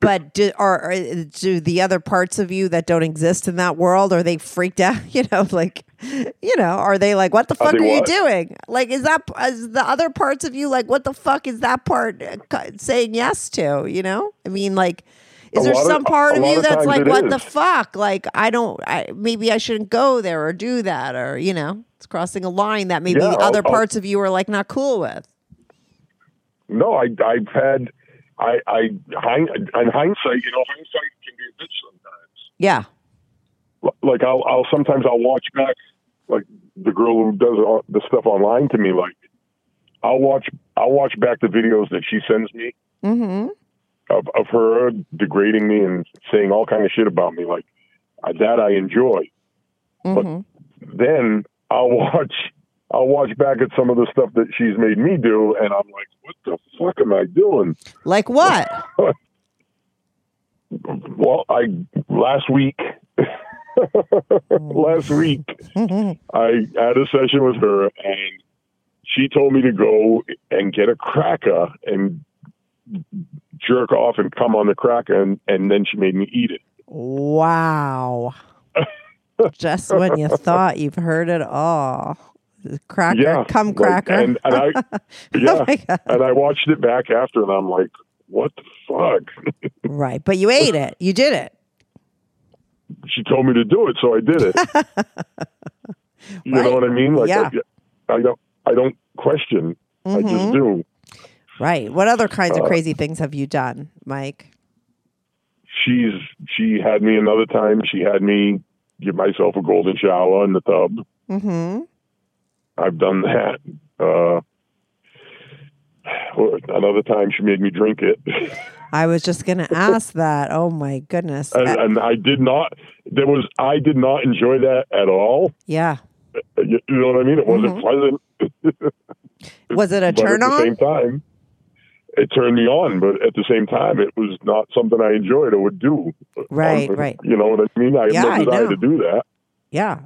But do, are, are do the other parts of you that don't exist in that world are they freaked out? [laughs] You know, like, you know, are they like, what the fuck they are you doing? Like, is that is the other parts of you like, what the fuck is that part uh, saying yes to? You know, I mean, like. Is A there lot of- some part of you that's like, what the fuck? Like, I don't, I maybe I shouldn't go there or do that, or you know, it's crossing a line that maybe Yeah, I'll- other I'll- parts of you are like not cool with. No, I, I've had, I, I, hind, in hindsight, you know, hindsight can be a bitch sometimes. Yeah, Like I'll, I'll sometimes I'll watch back, like the girl who does all the stuff online to me. Like I'll watch, I'll watch back the videos that she sends me mm-hmm. Of, of her degrading me and saying all kind of shit about me. Like uh, that I enjoy. Mm-hmm. Then I'll [laughs] watch, I'll watch back at some of the stuff that she's made me do, and I'm like, what the fuck am I doing? like what? [laughs] Well, I last week, [laughs] last week, I had a session with her, and she told me to go and get a cracker and jerk off and come on the cracker, and, and then she made me eat it. Wow. [laughs] Just when you thought you've heard it all. Cracker, Yeah, like, cracker. and, and I, [laughs] yeah, Oh and I watched it back after, and I'm like, what the fuck? [laughs] right. But you ate it. You did it. she told me to do it, so I did it. you Right. know what I mean? Like, Yeah. I, I don't, I don't question. I Mm-hmm. just do. Right. What other kinds of Uh, crazy things have you done, Mike? She's, she had me another time. She had me give myself a golden shower in the tub. Mm-hmm. I've done that. Uh, another time she made me drink it, [laughs] I was just going to ask that. Oh my goodness. and, Uh, and I did not. There was I did not enjoy that at all. yeah. You, you know what I mean? It wasn't pleasant. Mm-hmm. [laughs] Was it a but turn at the on? same time, it turned me on. But at the same time, it was not something I enjoyed or would do. Right, Um, right. You know what I mean? I have Yeah, I no desire to do that. Yeah.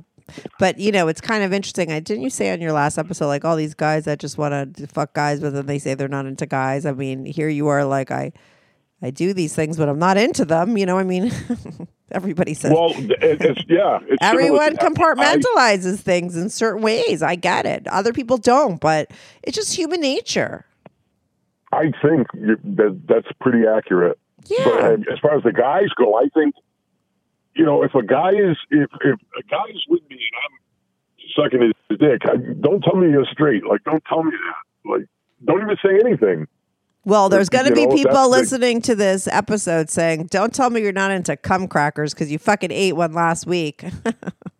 But you know, it's kind of interesting. I didn't you say on your last episode, like all these guys that just want to fuck guys, but then they say they're not into guys. I mean, here you are, like I, I do these things, but I'm not into them. You know, I mean, [laughs] everybody says Well, it's yeah. It's similar everyone to- I- compartmentalizes things in certain ways. I get it. Other people don't, but it's just human nature. I think that that's pretty accurate. Yeah. uh, as far as the guys go, I think you know if a guy is if if a guy is with me and I'm sucking his dick, I, don't tell me you're straight. Like don't tell me that. Like don't even say anything. Well, there's going to be know, people that's the- listening to this episode saying, "Don't tell me you're not into cum crackers because you fucking ate one last week." [laughs]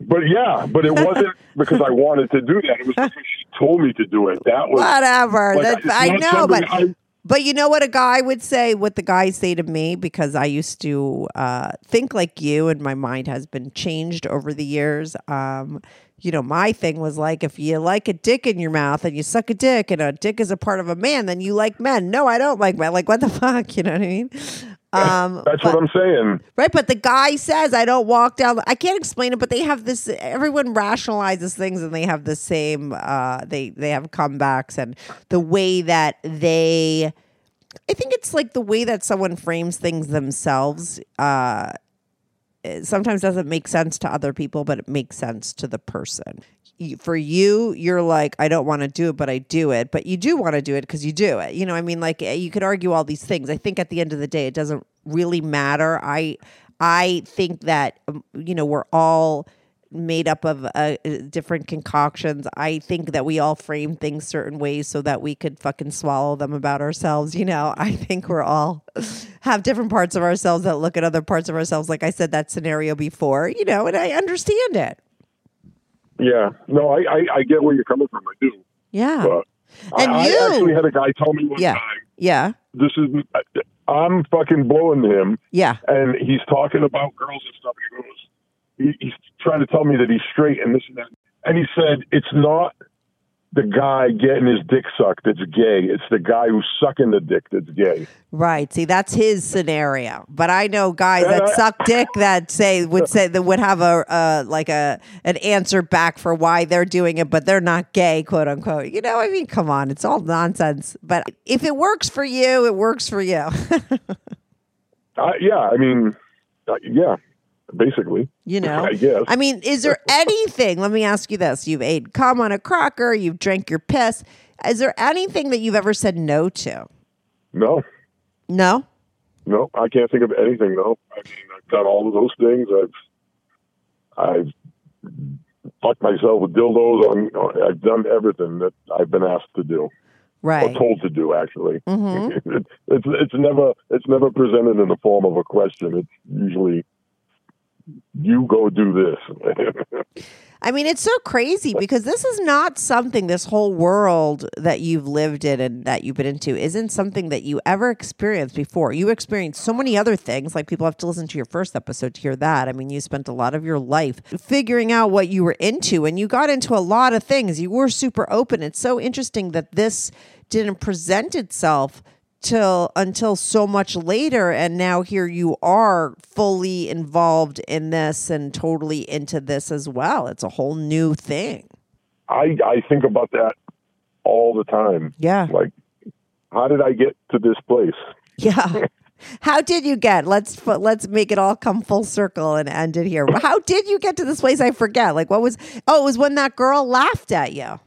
But yeah, but it wasn't [laughs] because I wanted to do that. It was because she told me to do it. That was Whatever. like, That- I know, but I- but you know what a guy would say? What the guys say to me because I used to uh, think like you, and my mind has been changed over the years. Um, you know, my thing was like, if you like a dick in your mouth and you suck a dick, and a dick is a part of a man, then you like men. No, I don't like men. Like, what the [laughs] fuck? You know what I mean? Um, [laughs] That's but- what I'm saying. Right, but the guy says I don't walk down. I can't explain it, but they have this. Everyone rationalizes things, and they have the same. Uh, they they have comebacks, and the way that they. I think it's like the way that someone frames things themselves. Uh, sometimes doesn't make sense to other people, but it makes sense to the person. For you, you're like, I don't want to do it, but I do it. But you do want to do it because you do it. You know, I mean, like eh, you could argue all these things. I think at the end of the day, it doesn't really matter. I, I think that um, you know we're all made up of uh, different concoctions. I think that we all frame things certain ways so that we could fucking swallow them about ourselves. You know, I think we're all [laughs] have different parts of ourselves that look at other parts of ourselves. Like I said, that scenario before, you know, and I understand it. Yeah. No, I, I, I get where you're coming from. I do. Yeah. But And I, you- I actually had a guy tell me one Yeah. time, Yeah. this is, I'm fucking blowing him. Yeah. And he's talking about girls and stuff. He goes, he, he's trying to tell me that he's straight and this and that. And he said, it's not the guy getting his dick sucked that's gay. It's the guy who's sucking the dick that's gay. Right. See, that's his scenario. But I know guys that I- suck dick that say would say that would have a uh, like a an answer back for why they're doing it, but they're not gay, quote unquote. You know, I mean, come on, it's all nonsense. But if it works for you, it works for you. [laughs] Uh, yeah. I mean, uh, yeah, basically. You [laughs] know, I guess. I mean, is there [laughs] anything? Let me ask you this: You've ate cum on a cracker, you've drank your piss. Is there anything that you've ever said no to? No. No. No, I can't think of anything though. I mean, I've done all of those things. I've, I've fucked myself with dildos. On, I've done everything that I've been asked to do Right. Mm-hmm. or told to do. Actually, it, [laughs] it's it's never it's never presented in the form of a question. It's usually you go do this. I mean, it's so crazy because this is not something, this whole world that you've lived in and that you've been into isn't something that you ever experienced before. You experienced so many other things. Like people have to listen to your first episode to hear that. I mean, you spent a lot of your life figuring out what you were into and you got into a lot of things. You were super open. It's so interesting that this didn't present itself till until so much later and now here you are fully involved in this and totally into this as well. It's a whole new thing. I I think about that all the time. yeah. Like, how did I get to this place? yeah. [laughs] How did you get? Let's let's make it all come full circle and end it here. How did you get to this place? I forget. Like what was oh it was when that girl laughed at you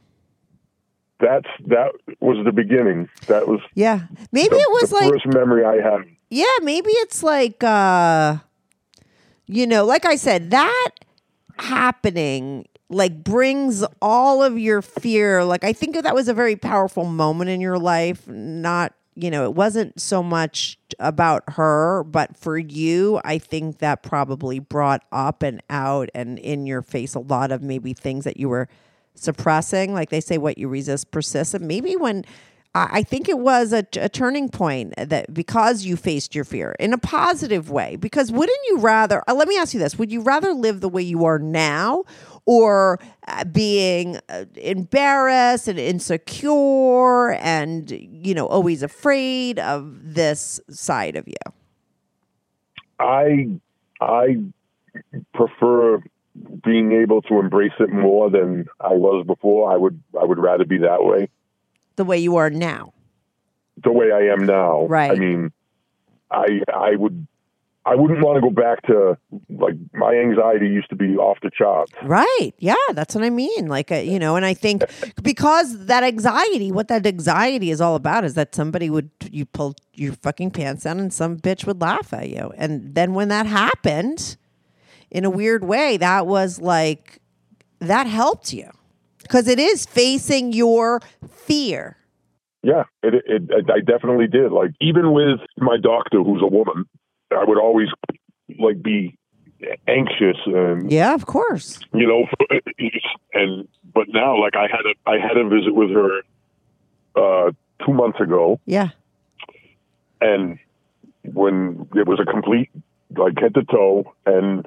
That's that was the beginning. That was yeah maybe the, it was the like first memory I had. Yeah, maybe it's like uh you know, like I said, that happening like brings all of your fear. Like I think that was a very powerful moment in your life, not you know, it wasn't so much about her, but for you, I think that probably brought up and out and in your face a lot of maybe things that you were suppressing. Like they say, what you resist persists. And maybe when I think it was a, a turning point that because you faced your fear in a positive way. Because wouldn't you rather, uh, let me ask you this, would you rather live the way you are now or uh, being uh, embarrassed and insecure and, you know, always afraid of this side of you? I I prefer being able to embrace it more than I was before. I would I would rather be that way. The way you are now. The way I am now. Right. I mean, I I would I wouldn't want to go back to like my anxiety used to be off the charts. Right. Yeah, that's what I mean. Like, uh, you know, and I think [laughs] because that anxiety, what that anxiety is all about is that somebody would, you pull your fucking pants down and some bitch would laugh at you. And then when that happened, in a weird way, that was like, that helped you because it is facing your fear. yeah, it, it, it, I definitely did. Like even with my doctor, who's a woman, I would always like be anxious and Yeah, of course. you know, and but now like I had a I had a visit with her uh, two months ago, Yeah. and when it was a complete like head to toe, and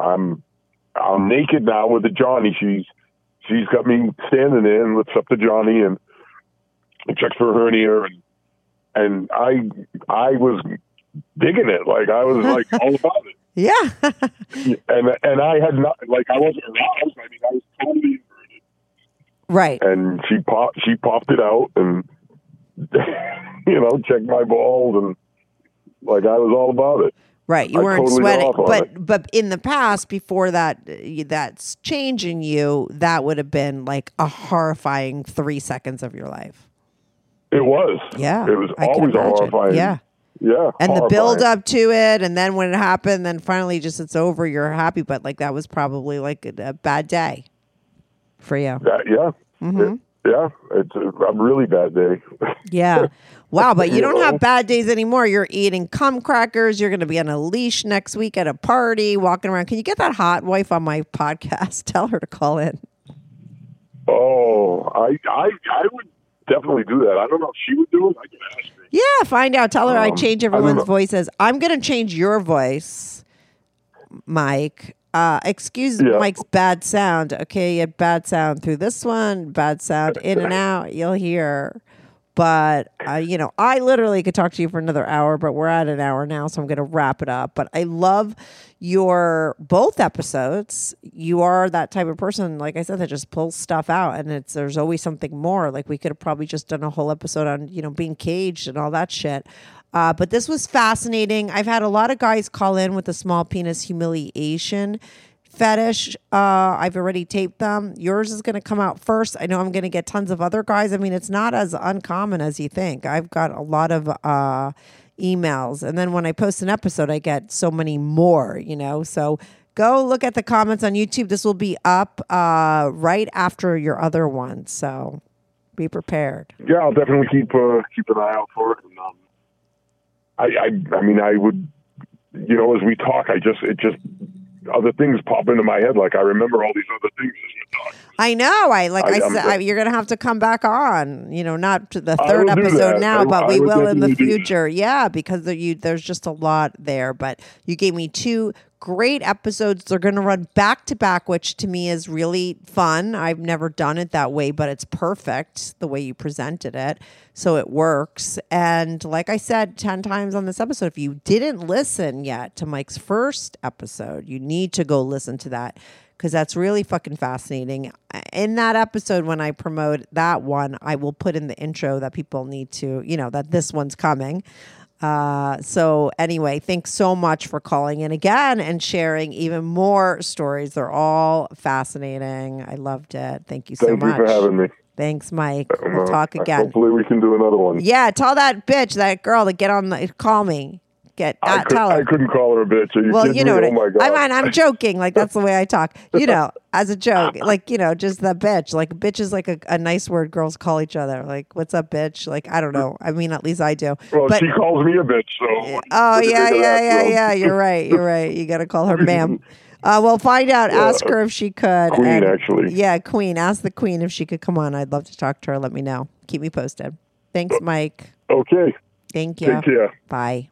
I'm I'm naked now with the Johnny. She's she's got me standing there and lifts up the Johnny and, and checks for a hernia and and I I was digging it like I was like [laughs] all about it Yeah. [laughs] and and I had not like I wasn't aroused. I mean I was totally inverted right. and she popped she popped it out and [laughs] you know checked my balls and like I was all about it. Right, you I weren't totally sweating, but it. but in the past, before that, uh, that's changing you. That would have been like a horrifying three seconds of your life. It was. Yeah, It was I always horrifying. Yeah, Yeah. and the build up to it, and then when it happened, then finally just it's over. You're happy, but like that was probably like a, a bad day for you. That, yeah. Mm-hmm. It- yeah. It's a, a really bad day. [laughs] Yeah. Wow, but you You don't know? have bad days anymore. You're eating cum crackers. You're going to be on a leash next week at a party, walking around. Can you get that hot wife on my [laughs] podcast? Tell her to call in. oh, I, I, I would definitely do that. I don't know if she would do it. I can ask her. Yeah, find out. Tell her I Um, change I don't everyone's know. voices. I'm going to change your voice, Mike. Uh, excuse Yeah. Mike's bad sound. Okay, you had bad sound through this one, bad sound in and out. You'll hear. But, uh, you know, I literally could talk to you for another hour, but we're at an hour now, so I'm going to wrap it up. But I love your both episodes. You are that type of person, like I said, that just pulls stuff out, and it's there's always something more. Like we could have probably just done a whole episode on, you know, being caged and all that shit. Uh, but this was fascinating. I've had a lot of guys call in with the small penis humiliation fetish. Uh, I've already taped them. Yours is going to come out first. I know I'm going to get tons of other guys. I mean, it's not as uncommon as you think. I've got a lot of uh, emails, and then when I post an episode, I get so many more. You know, so go look at the comments on YouTube. This will be up uh, right after your other one. So be prepared. Yeah, I'll definitely keep uh, keep an eye out for it. And, um, I, I, I mean, I would, you know, as we talk, I just, it just, other things pop into my head. Like I remember all these other things as we talk. I know. I like. I, I- said I, you're gonna have to come back on. You know, not to the third episode now, but we will in the definitely do that. future. Yeah, because there, you there's just a lot there. But you gave me two great episodes. They're gonna run back to back, which to me is really fun. I've never done it that way, but it's perfect the way you presented it. So it works. And like I said 10 times on this episode, if you didn't listen yet to Mike's first episode, you need to go listen to that because that's really fucking fascinating. In that episode, when I promote that one, I will put in the intro that people need to, you know, that this one's coming. Uh, so anyway, thanks so much for calling in again and sharing even more stories. They're all fascinating. I loved it. Thank you so Thank you much. for having me. Thanks, Mike. We'll Uh, talk again. Hopefully, we can do another one. Yeah, tell that bitch, that girl, to get on the call me. I, could. I couldn't call her a bitch. You well, you know me? what oh my I, god! I mean, I'm joking. Like that's the way I talk. You know, [laughs] as a joke. Like you know, just the bitch. Like bitch is like a, a nice word girls call each other. Like what's up, bitch? Like I don't know. I mean, at least I do. well, but she calls me a bitch. So oh do [laughs] you yeah, yeah, that, yeah, so? yeah. You're right. You're right. You got to call her ma'am. [laughs] Uh, well, find out. Ask her if she could. Queen, and- actually. Yeah, Queen. Ask the Queen if she could come on. I'd love to talk to her. Let me know. Keep me posted. Thanks, Mike. Okay. Thank you. Bye.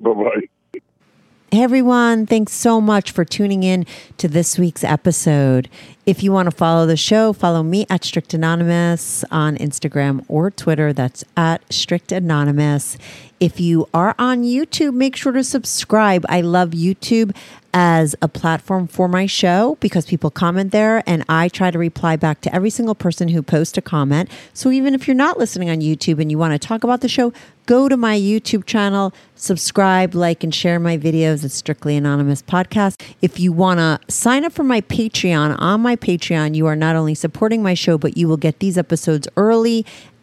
Bye bye. Hey everyone, thanks so much for tuning in to this week's episode. If you want to follow the show, follow me at Strict Anonymous on Instagram or Twitter. That's at Strict Anonymous. If you are on YouTube, make sure to subscribe. I love YouTube as a platform for my show because people comment there and I try to reply back to every single person who posts a comment. So even if you're not listening on YouTube and you want to talk about the show, go to my YouTube channel, subscribe, like, and share my videos. It's Strictly Anonymous Podcast. If you want to sign up for my Patreon, on my Patreon, you are not only supporting my show, but you will get these episodes early